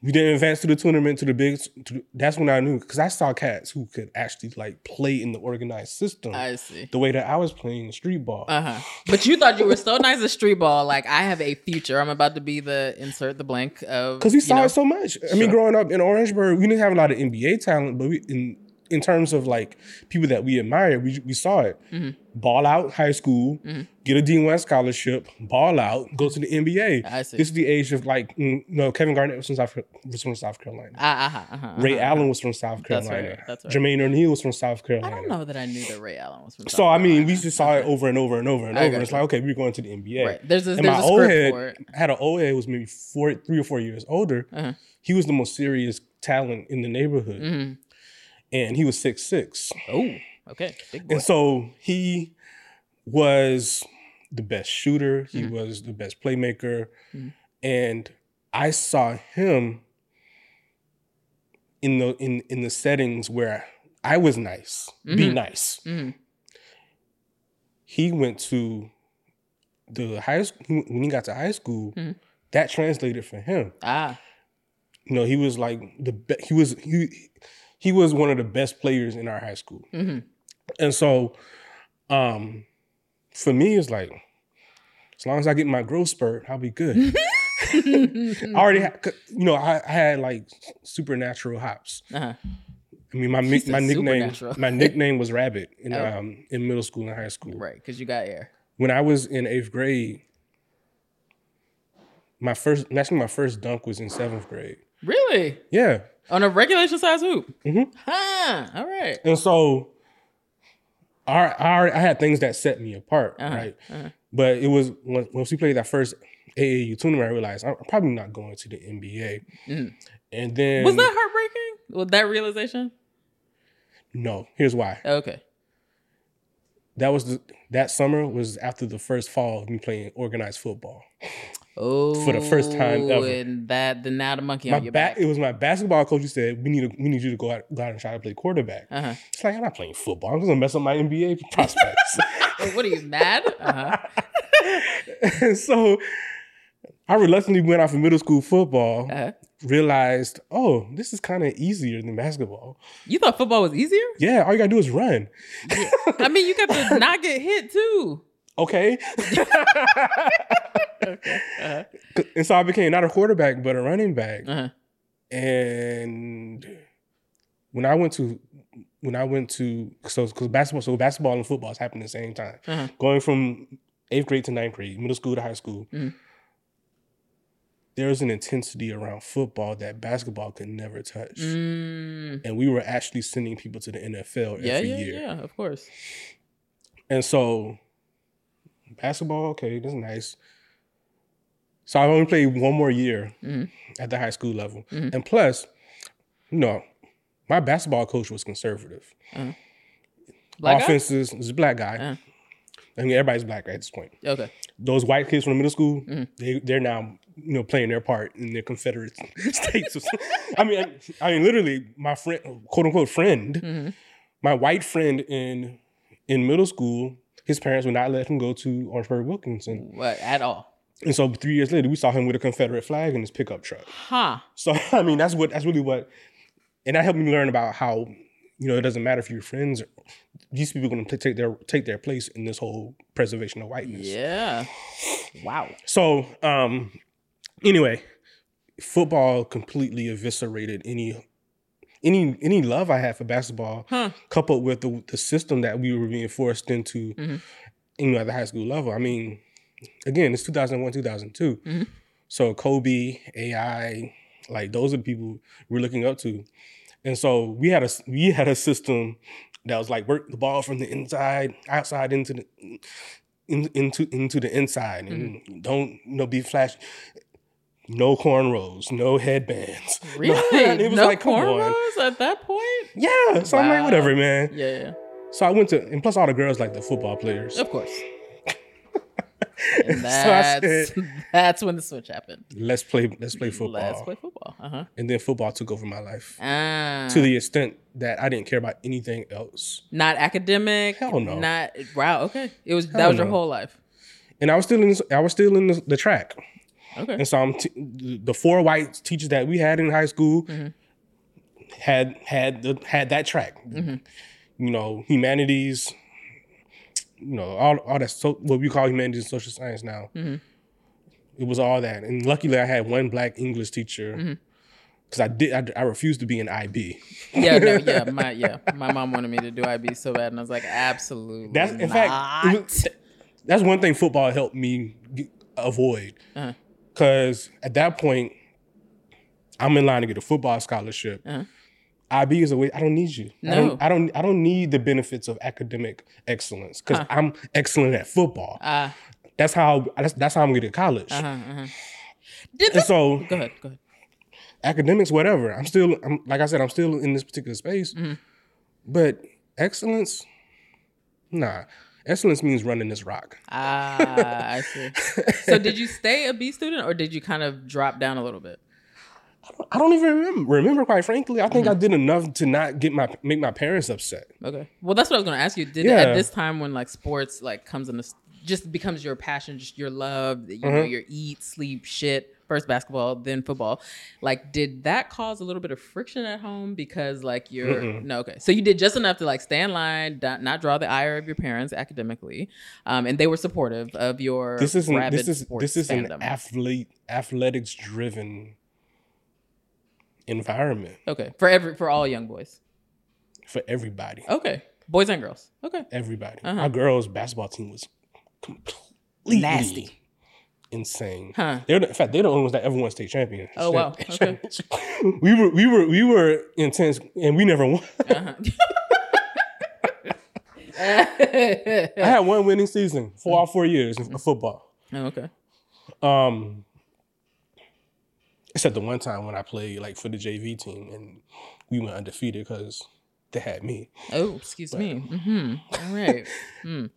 We didn't advance to the tournament to the big. To, that's when I knew because I saw cats who could actually like play in the organized system I see. the way that I was playing street ball. Uh huh. But you thought you were so nice at street ball. Like I have a future. I'm about to be the insert the blank of Because we saw know, it so much. I mean, growing up in Orangeburg, we didn't have a lot of NBA talent, but we in in terms of like people that we admired, we we saw it. Mm-hmm. Ball out high school, get a D1 scholarship, ball out, go to the NBA. I see. This is the age of like, mm, no, Kevin Garnett was from South, was from South Carolina. Ah, uh-huh, uh-huh, Ray uh-huh. Allen was from South Carolina. That's right, that's right. Jermaine O'Neal was from South Carolina. I don't know that I knew that Ray Allen was from. South So I mean, we just saw it over and over and over and I over. It's you. like, okay, we're going to the NBA. Right. There's a, And there's my a old head for it. had an old head who was maybe four, three or four years older. Uh-huh. He was the most serious talent in the neighborhood, Mhm. And he was six six. Oh, okay. Big boy. And so he was the best shooter. He Mm-hmm. was the best playmaker, Mhm. and I saw him in the in in the settings where I was nice, be Mhm. nice. Mhm. He went to the high school when he got to high school. Mhm. That translated for him. Ah, You know, he was like the be- he was he he was one of the best players in our high school. hmm And so, um, for me, it's like, as long as I get my growth spurt, I'll be good. I already, had, you know, I, I had like supernatural hops. uh-huh. I mean, my said my nickname, my nickname was Rabbit in Oh. um in middle school and high school. right, because you got air. When I was in eighth grade, my first, actually, my first dunk was in seventh grade. Really? Yeah, On a regulation size hoop? Mhm. Huh. All right. and so. I, I, I had things that set me apart, Uh-huh. right? uh-huh. But it was when- once we played that first AAU tournament, I realized I'm probably not going to the NBA. Mhm. And then Was that heartbreaking? Was that realization? no? Here's why. Okay. That was the that summer was after the first fall of me playing organized football. Oh, For the first time ever. And that, the now the monkey My on your back, back. it was my basketball coach who said we need to, we need you to go out, go out and try to play quarterback. Uh-huh. It's like I'm not playing football. I'm just gonna mess up my NBA prospects. What are you mad? Uh-huh. so I reluctantly went off of middle school football. uh-huh. Realized, oh, this is kind of easier than basketball. You thought football was easier? Yeah, all you gotta do is run. I mean, you got to not get hit too. Okay. Uh-huh. and so I became not a quarterback, but a running back. Uh-huh. And when I went to when I went to so because basketball so basketball and football is happening at the same time. Uh-huh. Going from eighth grade to ninth grade, middle school to high school. Mhm. There was an intensity around football that basketball could never touch. Mm. And we were actually sending people to the NFL Yeah, every yeah, year. yeah, of course. And so basketball, okay, that's nice. So I only played one more year Mhm. at the high school level. Mhm. And plus, you know, my basketball coach was conservative. Black guy? Offenses was a black guy. Uh-huh. I mean, everybody's black at this point. Okay. Those white kids from the middle school, Mhm. they they're now you know playing their part in the Confederate states. I mean, I, I mean, literally, my friend, quote unquote friend, hmm my white friend in in middle school, his parents would not let him go to Orangeburg Wilkinson. What at all? And so three years later, we saw him with a Confederate flag in his pickup truck. Huh. So I mean, that's what that's really what, and that helped me learn about how you know it doesn't matter if you're friends. These people are going to take their take their place in this whole preservation of whiteness. Yeah. Wow. So um, anyway, football completely eviscerated any any any love I had for basketball, Huh. coupled with the the system that we were being forced into, Mhm. you know, at the high school level. I mean, again, it's 2001, 2002. Mhm. So Kobe, AI, like those are the people we're looking up to. And so we had a we had a system that was like work the ball from the inside, outside into the in, into into the inside, and don't you know be flash. No cornrows, no headbands. Really? it was no like, cornrows at that point? Yeah, so I'm like, whatever, man. Yeah, yeah. So I went to, and plus all the girls like the football players. Of course. And So I that's that's when the switch happened. Let's play, let's play football. Let's play football. Uh huh. And then football took over my life Ah, to the extent that I didn't care about anything else. not academic. Hell no. Not wow. Okay, it was that Hell was your whole life. And I was still in, I was still in the, the track. Okay. And so I'm t- the four white teachers that we had in high school Mm-hmm. had had the, had that track. Mm-hmm. You know, humanities. You know, all all that so what we call humanities and social science now. Mm-hmm. It was all that, and luckily I had one black English teacher Mm-hmm. because I did I, I refused to be an IB. yeah, no, yeah, my yeah, my mom wanted me to do IB so bad, and I was like, absolutely. That's in not. fact was- that's one thing football helped me avoid Uh-huh. Because at that point I'm in line to get a football scholarship. Uh-huh. IB is a way. I don't need you. I No. don't. I don't. I don't need the benefits of academic excellence because I'm excellent at football. Ah, That's how. That's, that's how I'm getting to college. uh-huh, uh-huh. Did And this? so Go ahead. Go ahead. academics, whatever. I'm still. I'm like I said. I'm still in this particular space. Mm-hmm. But excellence, nah. Excellence means running this rock. Ah, I see. So did you stay a B student, or did you kind of drop down a little bit? I don't even remember. Remember, quite frankly, I Mm-hmm. think I did enough to not get my make my parents upset. Okay. Well, that's what I was going to ask you. Did Yeah. at this time when like sports like comes in this just becomes your passion, just your love, you know, Mm-hmm. your eat, sleep, shit. First basketball, then football. Like, did that cause a little bit of friction at home because like you're no okay? So you did just enough to like stay in line, not, not draw the ire of your parents academically, um, and they were supportive of your This isn't. This is. This is an athlete athletics driven environment okay for every for all young boys. for everybody. Okay, boys and girls. Okay, Everybody. Uh-huh. Our girls' basketball team was completely Nasty. Insane. Huh. They're the, in fact they're the only ones that ever won state champion. Oh, wow. Okay. we were we were we were intense and we never won. Uh-huh. I had one winning season for all four years of football. Oh, okay. Um, except the one time when I played like for the JV team and we went undefeated because they had me. Oh, excuse me. Mm-hmm. All right. Mm.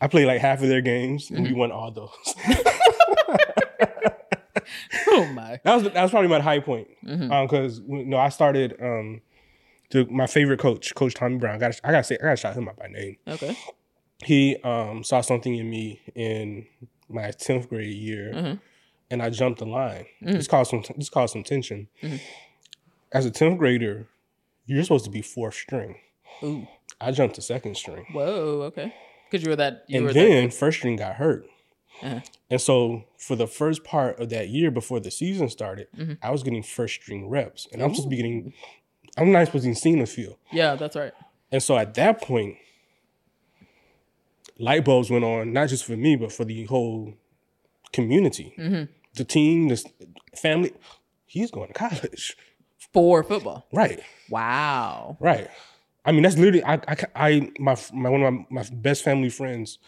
I played like half of their games and Mm-hmm. we won all those. Oh my. that was that was probably my high point Mm-hmm. because you know I started um to my favorite coach, Coach Tommy Brown. I got I gotta say I gotta shout him out by name. Okay. He um saw something in me in my tenth grade year, Mhm. and I jumped the line. Mm-hmm. This caused some this caused some tension. As a tenth grader, you're supposed to be fourth string. Ooh. I jumped to second string, Whoa. Okay. Because you were that. You and were then first string got hurt. Uh-huh. And so for the first part of that year before the season started, Mm-hmm. I was getting first string reps, and I'm supposed to be getting. I'm not supposed to be seen the field. Yeah, that's right. And so at that point, light bulbs went on, not just for me, but for the whole community. Mm-hmm. The team, the family. He's going to college. For football. Right, Wow. right. I mean, that's literally, I, I, I my, my, one of my, my best family friends,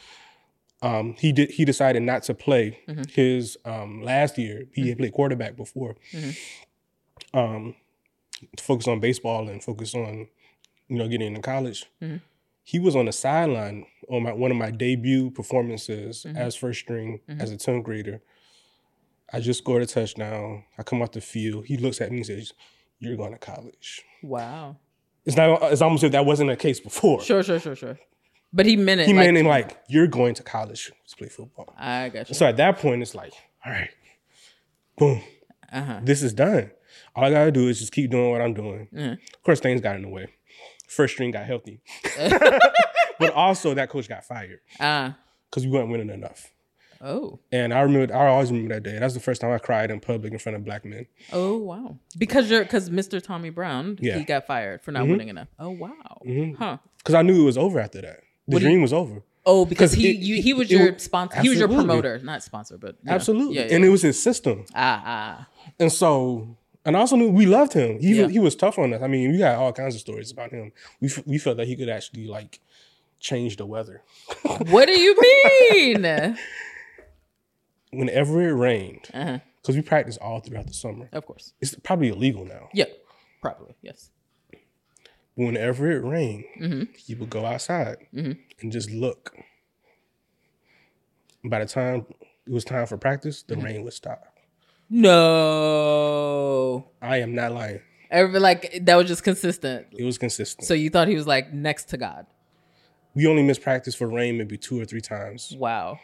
um, he did, he decided not to play his, um, last year. He had played quarterback before. Um, to focus on baseball and focus on, you know, getting into college. He was on the sideline on my one of my debut performances as first string as a 10th grader. I just scored a touchdown. I come off the field. He looks at me and says, You're going to college. Wow. It's not it's almost if that wasn't the case before. Sure, sure, sure, sure. But he meant it. He like, meant it like, You're going to college to play football. I got you. So at that point, it's like, all right, boom, Uh-huh. this is done. All I gotta do is just keep doing what I'm doing. Of course, things got in the way. First string got healthy, but also that coach got fired Ah. because we weren't winning enough. oh. And I remember, I always remember that day. That's the first time I cried in public in front of black men. Oh wow. Because you're because Mr. Tommy Brown, Yeah. he got fired for not winning enough. Oh wow. Huh. Because I knew it was over after that. The do you- dream was over. Oh, because he it- you, he was it- your sponsor. He was your promoter, not sponsor, but. Absolutely, Yeah, yeah. and it was his system. ah ah. And so, and I also knew we loved him. He Yeah. he was tough on us. I mean, we got all kinds of stories about him. We f- we felt that he could actually like change the weather. What do you mean? Whenever it rained, uh-huh. because we practiced all throughout the summer. Of course. It's probably illegal now. Yeah. Probably. Yes. Whenever it rained, Mm-hmm. he would go outside Mhm. and just look. By the time it was time for practice, the Mm-hmm. rain would stop. No. I am not lying. Every like that was just consistent. It was consistent. So you thought he was like next to God. we only missed practice for rain maybe two or three times. Wow.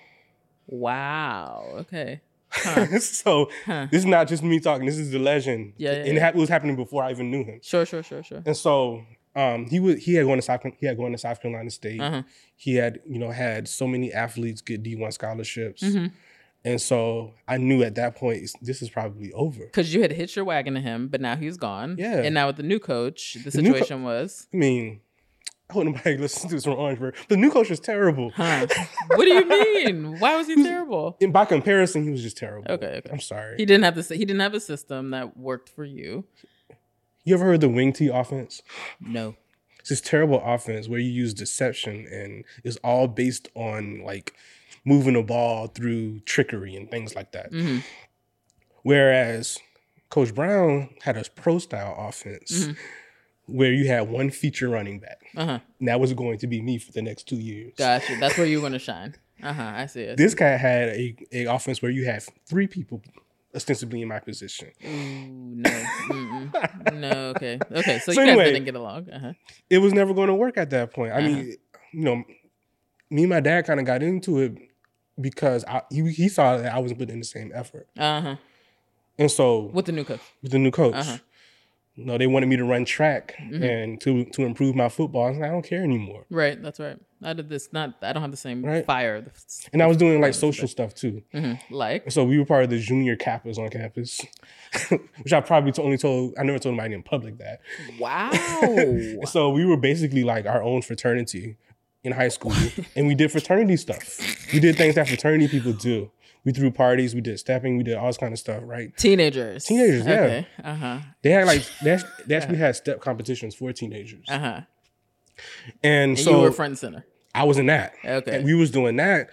Wow. Okay. Huh. so Huh. this is not just me talking. This is the legend. Yeah, yeah, and it, yeah. hap- it was happening before I even knew him. Sure, sure, sure, sure. And so um, he was he had gone to South he had gone to South Carolina State. Uh-huh. He had you know had so many athletes get D one scholarships, Mhm. and so I knew at that point this is probably over. Because you had hitched your wagon to him, but now he's gone. Yeah. And now with the new coach, the The new co- situation was, I mean, I hope nobody listens to this from Orangeburg. The new coach was terrible. huh? what do you mean? Why was he terrible? And by comparison, he was just terrible. Okay, okay. I'm sorry. He didn't have the he didn't have a system that worked for you. You ever heard the wing T offense? No. It's this terrible offense where you use deception and it's all based on like moving the ball through trickery and things like that. hmm Whereas Coach Brown had a pro style offense Mhm. where you had one feature running back. Uh huh. And that was going to be me for the next two years. Gotcha. That's where you're gonna shine. Uh huh. I see it. This guy had a, a offense where you had three people ostensibly in my position. Ooh, no. Mm-mm. No. Okay. Okay. So, So you guys anyway- didn't get along. Uh huh. It was never going to work at that point. I Uh-huh. mean, you know, me and my dad kind of got into it because I, he, he saw that I wasn't putting in the same effort. Uh huh. And so With the new coach. with the new coach. Uh-huh. You know, they wanted me to run track Mhm. and to to improve my football. I like, I don't care anymore. Right. That's right. I did this. Not. I don't have the same Right. fire. The, And I was doing like social stuff too. Mhm. Like. So we were part of the junior Kappas on campus, which I probably only told, I never told anybody in public that. Wow. So we were basically like our own fraternity in high school. and we did fraternity stuff. We did things that fraternity people do. We threw parties, we did stepping, we did all this kind of stuff, right? Teenagers. Teenagers, yeah. Okay. Uh huh. They had like, they actually, they actually had step competitions for teenagers. Uh huh. And, And so you were front and center. I was in that. Okay. And we was doing that.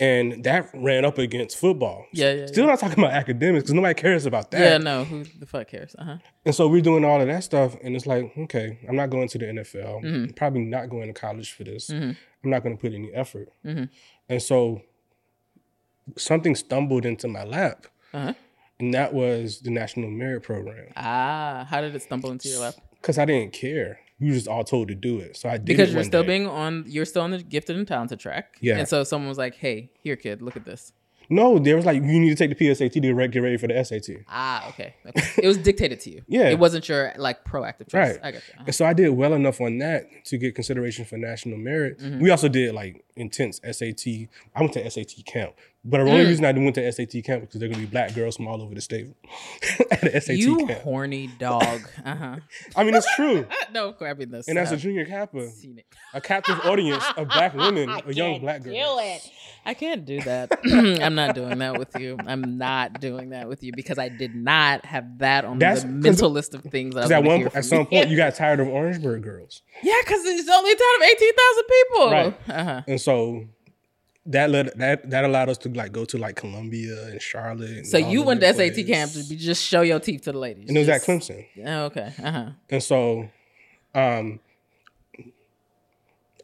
And that ran up against football. Yeah, yeah, Still not talking about academics because nobody cares about that. Yeah. No. Who the fuck cares? Uh huh. And so we're doing all of that stuff, and it's like, okay, I'm not going to the NFL. Mhm. I'm probably not going to college for this. Mhm. I'm not going to put any effort. Mhm. And so something stumbled into my lap, Uh huh. and that was the National Merit Program. Ah. How did it stumble into your lap? Because I didn't care. Were just all told to do it. So I did Because you're still day. being on. You're still on the gifted and talented track. Yeah. And so someone was like, "Hey, here, kid, look at this." No, there was like, you need to take the PSAT to get ready for the SAT. Ah. Okay. okay. it was dictated to you. Yeah. It wasn't your like proactive choice. Right. I got you. Uh-huh. So I did well enough on that to get consideration for national merit. Mm-hmm. We also did like intense SAT. I went to SAT camp, but the only Mm. reason I went to SAT camp because there are gonna be black girls from all over the state at the SAT You camp. horny dog. Uh huh. I mean, it's true. no, grabbing this. And as a junior kappa, a captive audience of black women, I of young black do girls. it. I can't do that. I'm not doing that with you. I'm not doing that with you because I did not have that on That's- the mental list of things. I Because at one at some you. point you got tired of Orangeburg girls, yeah, because it's only a town of eighteen thousand people. Right. Uh-huh. and so that led that that allowed us to like go to like Columbia and Charlotte. and So you went to SAT camp to be, just show your teeth to the ladies. and it was at Clemson. Oh, okay. Uh huh. And so, um,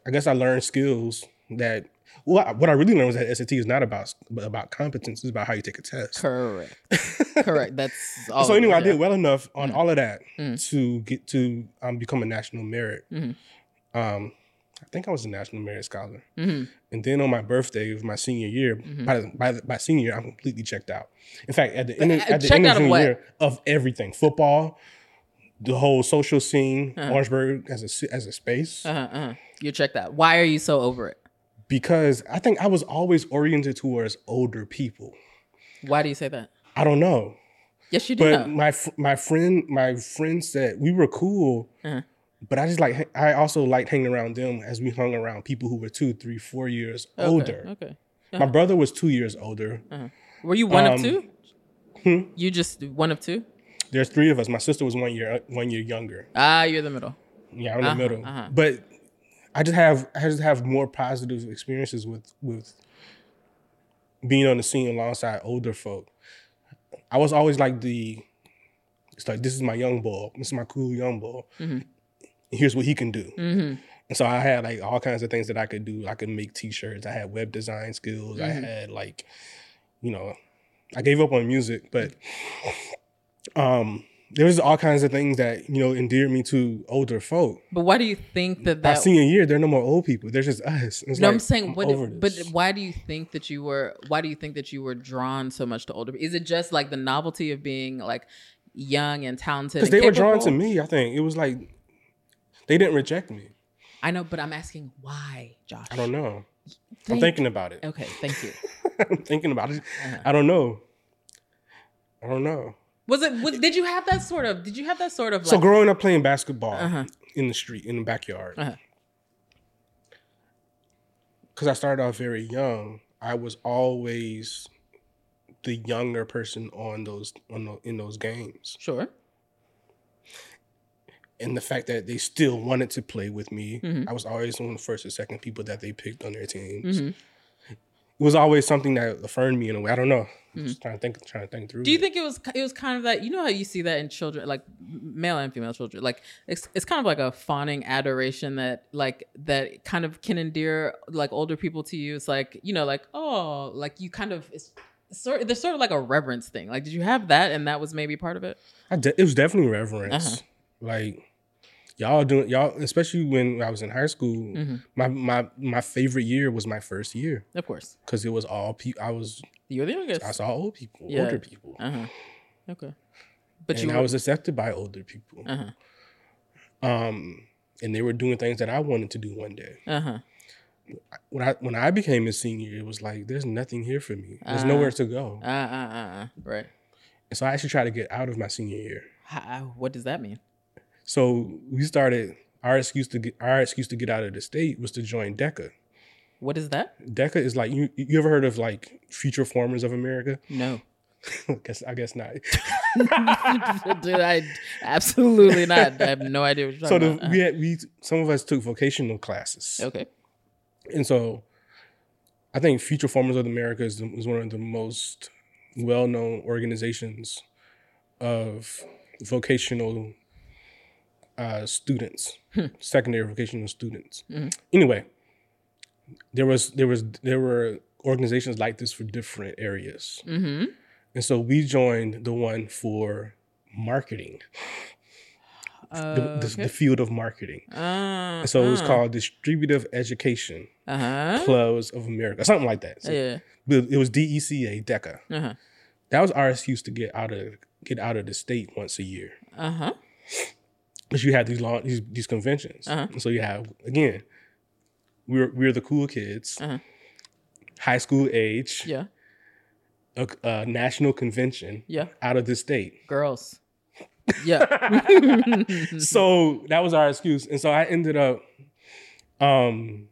I guess I learned skills that. Well, I- what I really learned was that SAT is not about about competence; it's about how you take a test. Correct. Correct. That's all. so anyway, I did well enough on all of that Mm. to get to um, become a national merit. Mhm. Um, I think I was a national merit scholar, Mhm. and then on my birthday of my senior year, Mm-hmm. by, the, by the, by senior year, I'm completely checked out. In fact, at the end of, uh, at the end of year, of everything, football, the whole social scene, Uh-huh. Orangeburg as a as a space. Uh-huh, uh-huh. You checked out. Why are you so over it? because I think I was always oriented towards older people. Why do you say that? I don't know, Yes, you do but know. my my friend my friend said we were cool, Uh-huh. But I just like I also liked hanging around them as we hung around people who were two, three, four years Okay, older. Okay. My brother was two years older. Were you one Um, of two? hmm? You just one of two? There's three of us. My sister was one year one year younger. Ah, you're the middle. Yeah, I'm Uh-huh, the middle. uh-huh. But I just have I just have more positive experiences with with being on the scene alongside older folk. I was always like the it's like this is my young boy. This is my cool young boy. Mhm. Here's what he can do. Mm-hmm. And so I had like all kinds of things that I could do. I could make t-shirts. I had web design skills. I Mhm. had like, you know, I gave up on music, but um there was all kinds of things that, you know, endeared me to older folk. But why do you think that By that? senior year, there are no more old people. They're just us. It's no, like, I'm saying, what, over but why do you think that you were? Why do you think that you were drawn so much to older? Is it just like the novelty of being like young and talented? because they were drawn to me. I think it was like they didn't reject me. I know, but I'm asking why, Josh. I don't know. I'm thinking about it. Okay, thank you. I'm thinking about it. Uh-huh. I don't know. I don't know. Was it? Was, did you have that sort of? Did you have that sort of? Like, so growing up playing basketball Uh-huh. in the street, in the backyard, Uh-huh. because I started off very young, I was always the younger person on those on the, in those games, Sure. And the fact that they still wanted to play with me, Mhm. I was always one of the first or second people that they picked on their teams. hmm It was always something that affirmed me in a way. I don't know. Mhm. Just trying to think, trying to think through. Do you it. think it was? It was kind of that. You know how you see that in children, like male and female children. Like it's it's kind of like a fawning adoration that like that kind of can endear like older people to you. It's like you know, like oh, like you kind of it's sort. There's sort of like a reverence thing. Like, did you have that, and that was maybe part of it? I de- it was definitely reverence. Uh-huh. Like y'all doing y'all, especially when I was in high school. Mhm. My my my favorite year was my first year Of course, because it was all people. I was you're the youngest. I saw old people, Yeah. older people, Uh huh. Okay. But and you I was accepted by older people. Uh huh. Um, and they were doing things that I wanted to do one day. Uh huh. When I when I became a senior, it was like there's nothing here for me. There's Ah. nowhere to go. Uh uh uh uh. Right. And so I actually tried to get out of my senior year. How, what does that mean? So we started. Our excuse to get our excuse to get out of the state was to join DECA. What is that? DECA is like you. You ever heard of like Future Farmers of America? No. I guess I guess not. Dude, I absolutely not. I have no idea what you're so talking about. we had we some of us took vocational classes, okay. and so I think Future Farmers of America is, the, is one of the most well known organizations of vocational uh, students, Hmm. secondary vocational students. Mhm. Anyway, there was there was there were organizations like this for different areas. Mm-hmm. And so we joined the one for marketing, the, the, the field of marketing. uh, so it was called Distributive Education Uh huh. Clubs of America, something like that. So Yeah. but it was DECA, DECA. Uh huh. That was our excuse to get out of get out of the state once a year. Uh huh. Because you have these long these, these conventions. Uh-huh. So you have again, we're we're the cool kids, Uh-huh. high school age, Yeah. a, a national convention Yeah. out of the state. Girls. Yeah. so that was our excuse and so i ended up um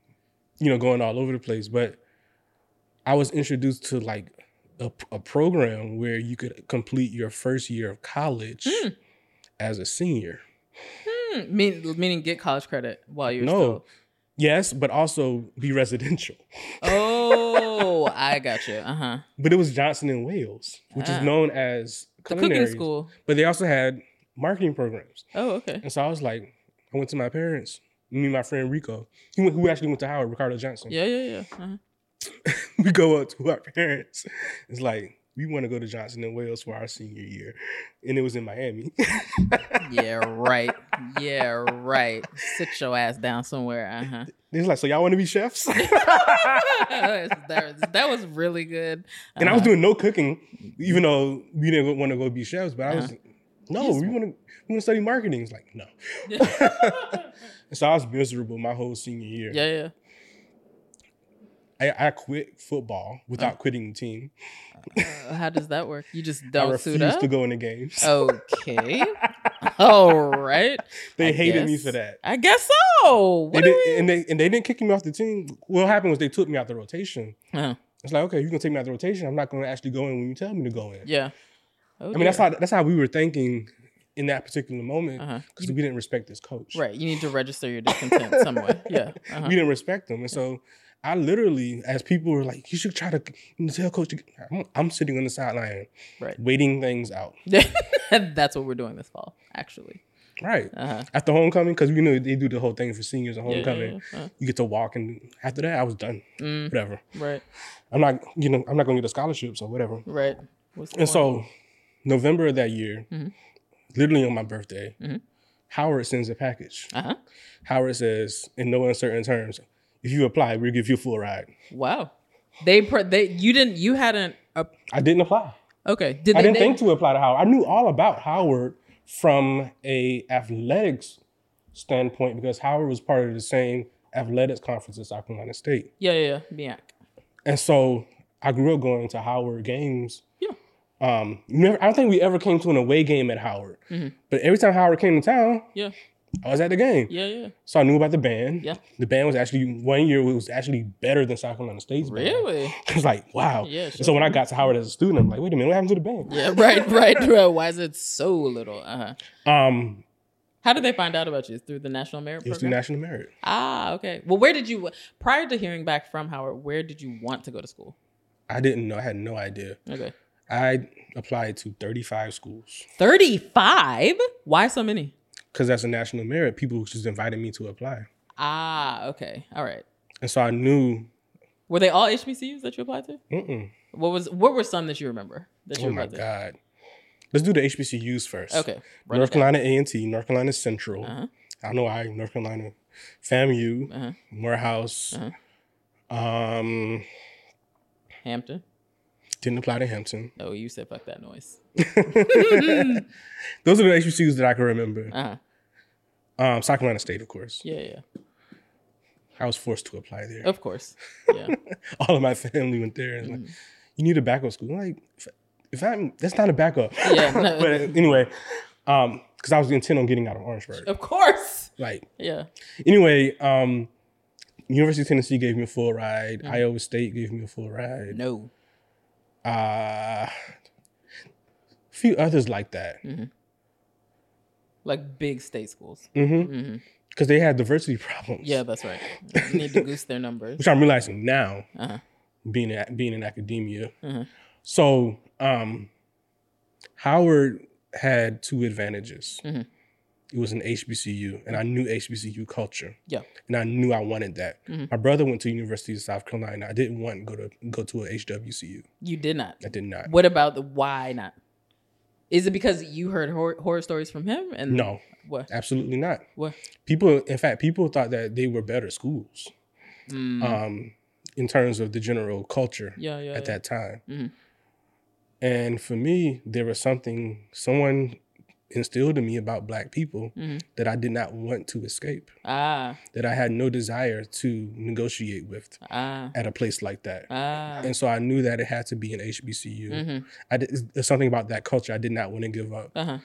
you know going all over the place but i was introduced to like a, a program where you could complete your first year of college Hmm. as a senior Hmm, mean, meaning get college credit while you're No. still. yes but also be residential Oh, I got you. Uh huh. but it was johnson and wales which Ah. is known as The cooking school. but they also had marketing programs Oh, okay. and so i was like i went to my parents me and my friend rico he went, who actually went to howard ricardo johnson Yeah, yeah, yeah. Uh-huh. we go up to our parents. It's like we want to go to Johnson and Wales for our senior year, and it was in Miami. Yeah, right. Yeah, right. Sit your ass down somewhere. Uh huh. It's like, so y'all want to be chefs? that, that was really good. and I was Uh-huh. doing no cooking, even though we didn't want to go be chefs. But I was, no, we want to we want to study marketing. It's like no. And so I was miserable my whole senior year. yeah, yeah. I, I quit football without quitting the team. Uh, how does that work? You just don't suit up. to go in the games. Okay. All right. They I hated me for that. I guess so. They What do did, we? and they and they didn't kick me off the team. What happened was they took me out the rotation. Oh, It's like, okay, you're gonna take me out the rotation. I'm not going to actually go in when you tell me to go in. yeah. Oh, I mean, that's how that's how we were thinking in that particular moment Uh-huh. because we didn't respect this coach. Right. You need to register your discontent some way. Yeah. Uh-huh. We didn't respect them, and so I literally, as people were like, "You should try to you know, tell coach." I'm, I'm sitting on the sideline, Right. waiting things out. that's what we're doing this fall, actually. Right Uh-huh. after homecoming, because we know they do the whole thing for seniors and Yeah, yeah, homecoming. yeah. Uh, You get to walk, and after that, I was done. mm, Whatever. right. I'm not, you know, I'm not going to get a scholarship, so whatever. Right. And so, November of that year, Mhm. literally on my birthday, Mhm. Howard sends a package. Uh-huh. Howard says, in no uncertain terms, if you apply, we'll give you a full ride. Wow. They pre- they you didn't you hadn't uh, I didn't apply. okay. Did I they didn't name- think to apply to Howard. I knew all about Howard from a athletics standpoint because Howard was part of the same athletics conference as South Carolina State. Yeah, yeah, yeah. And so I grew up going to Howard games. Yeah. Um, never, I don't think we ever came to an away game at Howard. Mhm. But every time Howard came to town, Yeah. I was at the game. Yeah, yeah. So I knew about the band. Yeah. The band was actually one year it was actually better than South Carolina State's band. Really? I was like, wow. Yeah, sure. so when I got to Howard as a student, I'm like, wait a minute, what happened to the band? Yeah, right, right, right. Why is it so little? Uh-huh. Um, How did they find out about you? Through the National Merit it was through National Merit. ah, okay. Well, where did you prior to hearing back from Howard, where did you want to go to school? I didn't know. I had no idea. Okay. I applied to 35 schools 35? Why so many? Because that's a national merit. People just invited me to apply. Ah, okay. All right. And so I knew, Were they all HBCUs that you applied to? mm-mm. What was what were some that you remember that you oh my to? God. Let's do the HBCUs first. Okay. North. Carolina A&T, North Carolina Central. Uh-huh. I know I, North Carolina FAMU, Uh-huh. Morehouse. Um, Hampton. Didn't apply to Hampton. Oh, you said fuck that noise. Those are the HBCUs that I can remember. Uh-huh. Um, South Carolina State, of course. Yeah, yeah. I was forced to apply there. Of course. Yeah. All of my family went there and Mm-hmm. you need a backup school. I'm like, if, if I'm, that's not a backup. Yeah, no. but anyway, um, because I was intent on getting out of Orangeburg. of course. Like, Yeah. anyway, um, University of Tennessee gave me a full ride. Mm-hmm. Iowa State gave me a full ride. No. Uh, a few others like that. Like big state schools. Mm-hmm. hmm Because they had diversity problems. Yeah, that's right. Need to goose their numbers. Which I'm realizing now, Uh-huh. being in, being in academia. Mhm. So, um, Howard had two advantages. Mhm. It was an HBCU, and I knew HBCU culture. Yeah. and I knew I wanted that. Mhm. My brother went to University of South Carolina. I didn't want to go to go to a HWCU. You did not. I did not. What about the why not? Is it because you heard horror, horror stories from him? And No, What? absolutely not. What? People, in fact, people thought that they were better schools Mm, um, in terms of the general culture yeah, yeah. at yeah. that time. Mhm. And for me, there was something someone instilled in me about black people Mhm. that I did not want to escape, Ah, that I had no desire to negotiate with ah, at a place like that. ah. And so I knew that it had to be an HBCU. Mm-hmm. I did, there's something about that culture I did not want to give up. Uh-huh.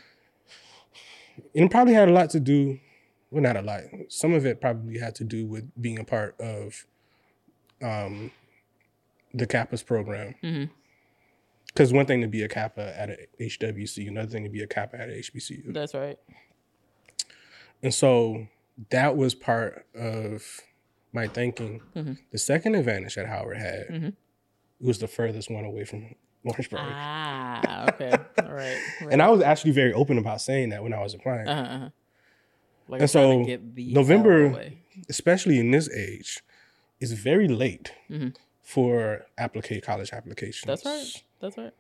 And it probably had a lot to do, well, not a lot. Some of it probably had to do with being a part of um, the Kappa's program. Mm-hmm. Because one thing to be a Kappa at a HWC, another thing to be a Kappa at a HBCU. That's right. And so that was part of my thinking. Mhm. The second advantage that Howard had Mhm. was the furthest one away from Orangeburg. Ah, okay. All right. right. And I was actually very open about saying that when I was applying. uh-huh, uh-huh. Like And so, get November- especially in this age, is very late Mhm. for applicate college applications. That's right. That's right.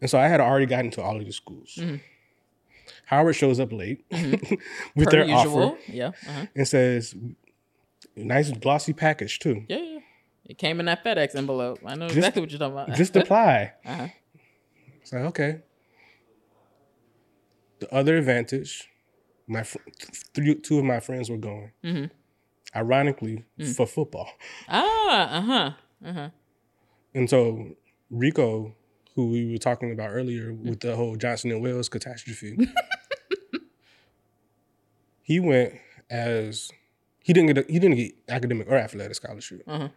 And so I had already gotten to all of the schools. Mhm. Howard shows up late Mhm. with Per their usual. offer Yeah. Uh-huh. and says, "Nice glossy package too. Yeah, yeah. It came in that FedEx envelope. I know Just- exactly what you're talking about. Just apply." uh-huh. It's like okay. The other advantage, my fr- two of my friends were going. Mhm. Ironically, Mm. for football. Ah, uh-huh. Uh-huh. And so Rico, who we were talking about earlier with the whole Johnson and Wales catastrophe. he went as he didn't get a, he didn't get academic or athletic scholarship. Uh-huh.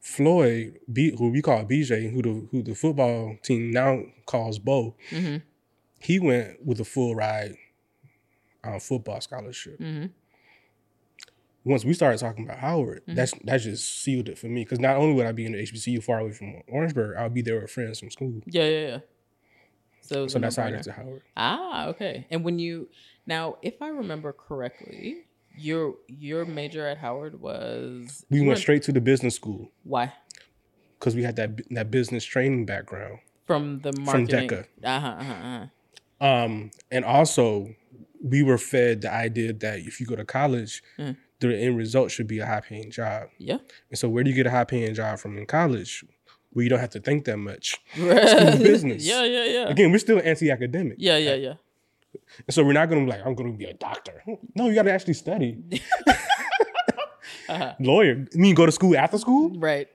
Floyd, B, who we call BJ, who the who the football team now calls Bo, hmm he went with a full ride football scholarship. hmm Once we started talking about Howard, Mhm. that's that just sealed it for me because not only would I be in the HBCU far away from Orangeburg, I'll be there with friends from school. Yeah, yeah, yeah. So, So that's how I got to Howard. Ah, okay. And when you now, if I remember correctly, your your major at Howard was We went straight to the business school Why? because we had that that business training background. From the From marketing. DECA. Uh huh. Uh huh. Um, and also we were fed the idea that if you go to college, Mm. The end result should be a high paying job. Yeah. And so where do you get a high paying job from in college? Where you don't have to think that much. business. Yeah, yeah, yeah. Again, we're still anti academic. Yeah, yeah, yeah. And so we're not gonna be like, I'm gonna be a doctor. No, you gotta actually study. Uh-huh. Lawyer. You mean go to school after school? Right.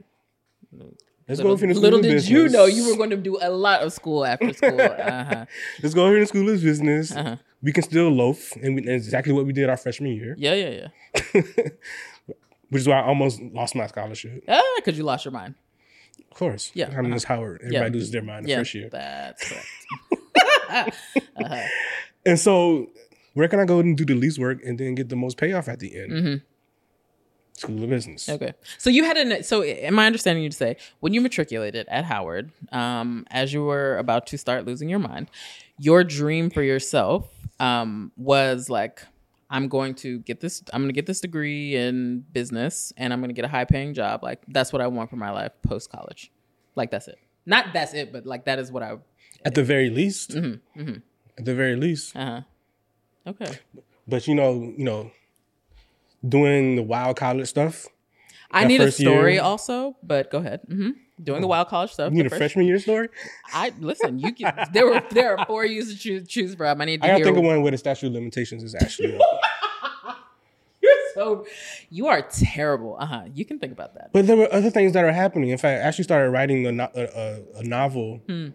Let's little go finish little did you know you were going to do a lot of school after school. Uh-huh. Let's go here to school of business. Uh-huh. We can still loaf, and, we, and exactly what we did our freshman year, Yeah, yeah, yeah. which is why I almost lost my scholarship. Ah, because you lost your mind. Of course. Yeah, I mean, it's Howard. Everybody Yeah. loses their mind the yeah, first year. that's correct. uh-huh. And so, where can I go and do the least work and then get the most payoff at the end? hmm School of business. Okay. So you had an so am I understanding you to say when you matriculated at Howard, um, as you were about to start losing your mind, your dream for yourself um was like I'm going to get this I'm going to get this degree in business and I'm going to get a high paying job. Like that's what I want for my life post college. Like that's it. Not that's it, but like that is what I At the very least. mhm, mhm. At the very least. Uh-huh. Okay. But you know, you know, doing the wild college stuff. I need a story year- also, but go ahead. hmm Doing the wild college stuff. You need a freshman year story? I listen. You can. There were there are four years to choose, choose from. I need to I gotta think of one where the statute of limitations is actually. You're so. You are terrible. Uh huh. You can think about that. But there were other things that are happening. In fact, I actually started writing a, no- a, a, novel Hmm.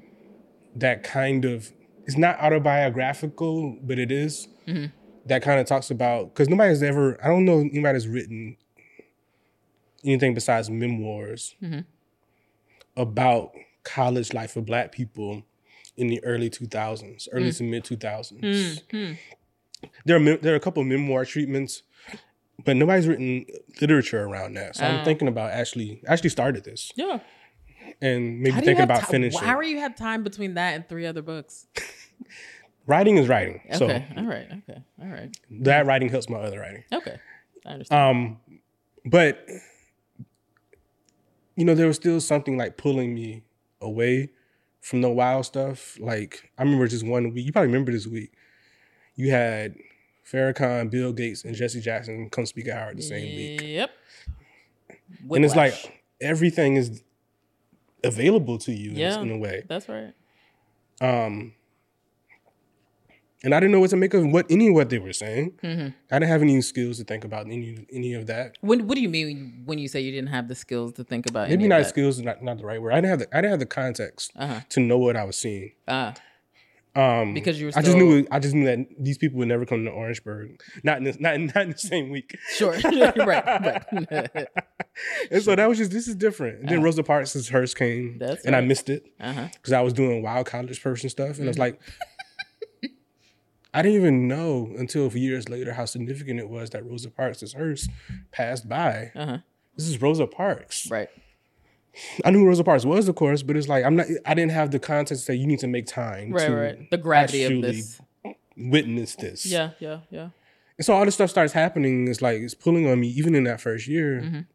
that kind of it's not autobiographical, but it is. Mhm. That kind of talks about because nobody's ever. I don't know anybody that's written anything besides memoirs Mhm. about college life for Black people in the early two thousands, early Mm. to mid two thousands. Mm, mm. There are there are a couple of memoir treatments, but nobody's written literature around that. So. I'm thinking about actually actually started this Yeah. and maybe do thinking about ti- finishing. How are you have time between that and three other books? writing is writing, Okay. so all right. Okay. All right. that writing helps my other writing. Okay. I understand. Um, but you know, there was still something like pulling me away from the wild stuff. Like I remember just one week. You probably remember this week. You had Farrakhan, Bill Gates, and Jesse Jackson come speak at Howard the same week. Yep. and it's like everything is available to you in- Yeah. in a way. that's right. Um, and I didn't know what to make of what any of what they were saying. hmm I didn't have any skills to think about any any of that. When what do you mean when you say you didn't have the skills to think about? Maybe any not skills is not, not the right word. I didn't have the I didn't have the context Uh-huh. to know what I was seeing. Uh, Um, Because you were I just knew I just knew that these people would never come to Orangeburg. Not in this, not in, not in the same week. sure. right. Right. And so that was just this is different. And then Uh-huh. Rosa Parks' hers came, That's and I missed it. Because I was doing wild college person stuff, and I was Mm-hmm. like, I didn't even know until years later how significant it was that Rosa Parks' hearse passed by. Uh huh. This is Rosa Parks. Right. I knew Rosa Parks was, of course, but it's like I'm not. I didn't have the context that you need to make time Right. to Right. The gravity of this. witness this. Yeah. Yeah. Yeah. And so all this stuff starts happening. It's like it's pulling on me, even in that first year. Mhm.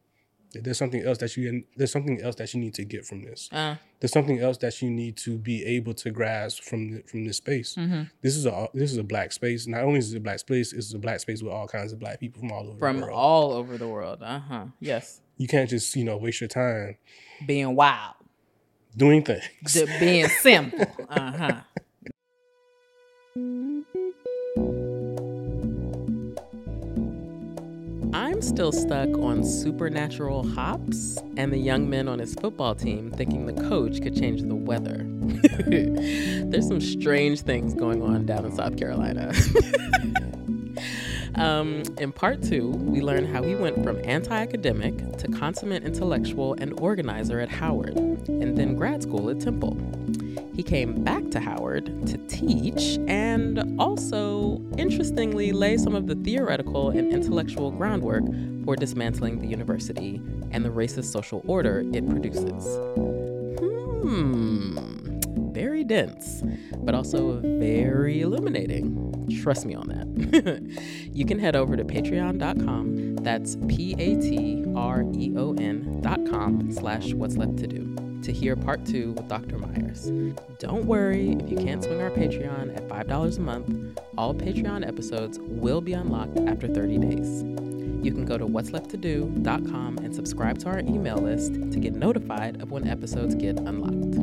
There's something else that you. There's something else that you need to get from this. Uh. There's something else that you need to be able to grasp from the, from this space. hmm This is a this is a black space. Not only is it a black space, it's a black space with all kinds of black people from all over From the world. all over the world. Uh huh. Yes. you can't just you know waste your time Being wild. doing things. Being simple. Uh huh. I'm still stuck on supernatural hops and the young men on his football team thinking the coach could change the weather. There's some strange things going on down in South Carolina. Um, in part two, we learn how he went from anti academic to consummate intellectual and organizer at Howard, and then grad school at Temple. He came back to Howard to teach and also, interestingly, lay some of the theoretical and intellectual groundwork for dismantling the university and the racist social order it produces. Hmm, very dense, but also very illuminating. Trust me on that. you can head over to patreon.com. That's P A T R E O N.com slash what's left to do to hear part two with Dr. Myers. Don't worry if you can't swing our Patreon at $5 a month, all Patreon episodes will be unlocked after 30 days. You can go to what'slefttodo.com and subscribe to our email list to get notified of when episodes get unlocked.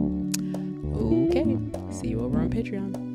Okay, see you over on Patreon.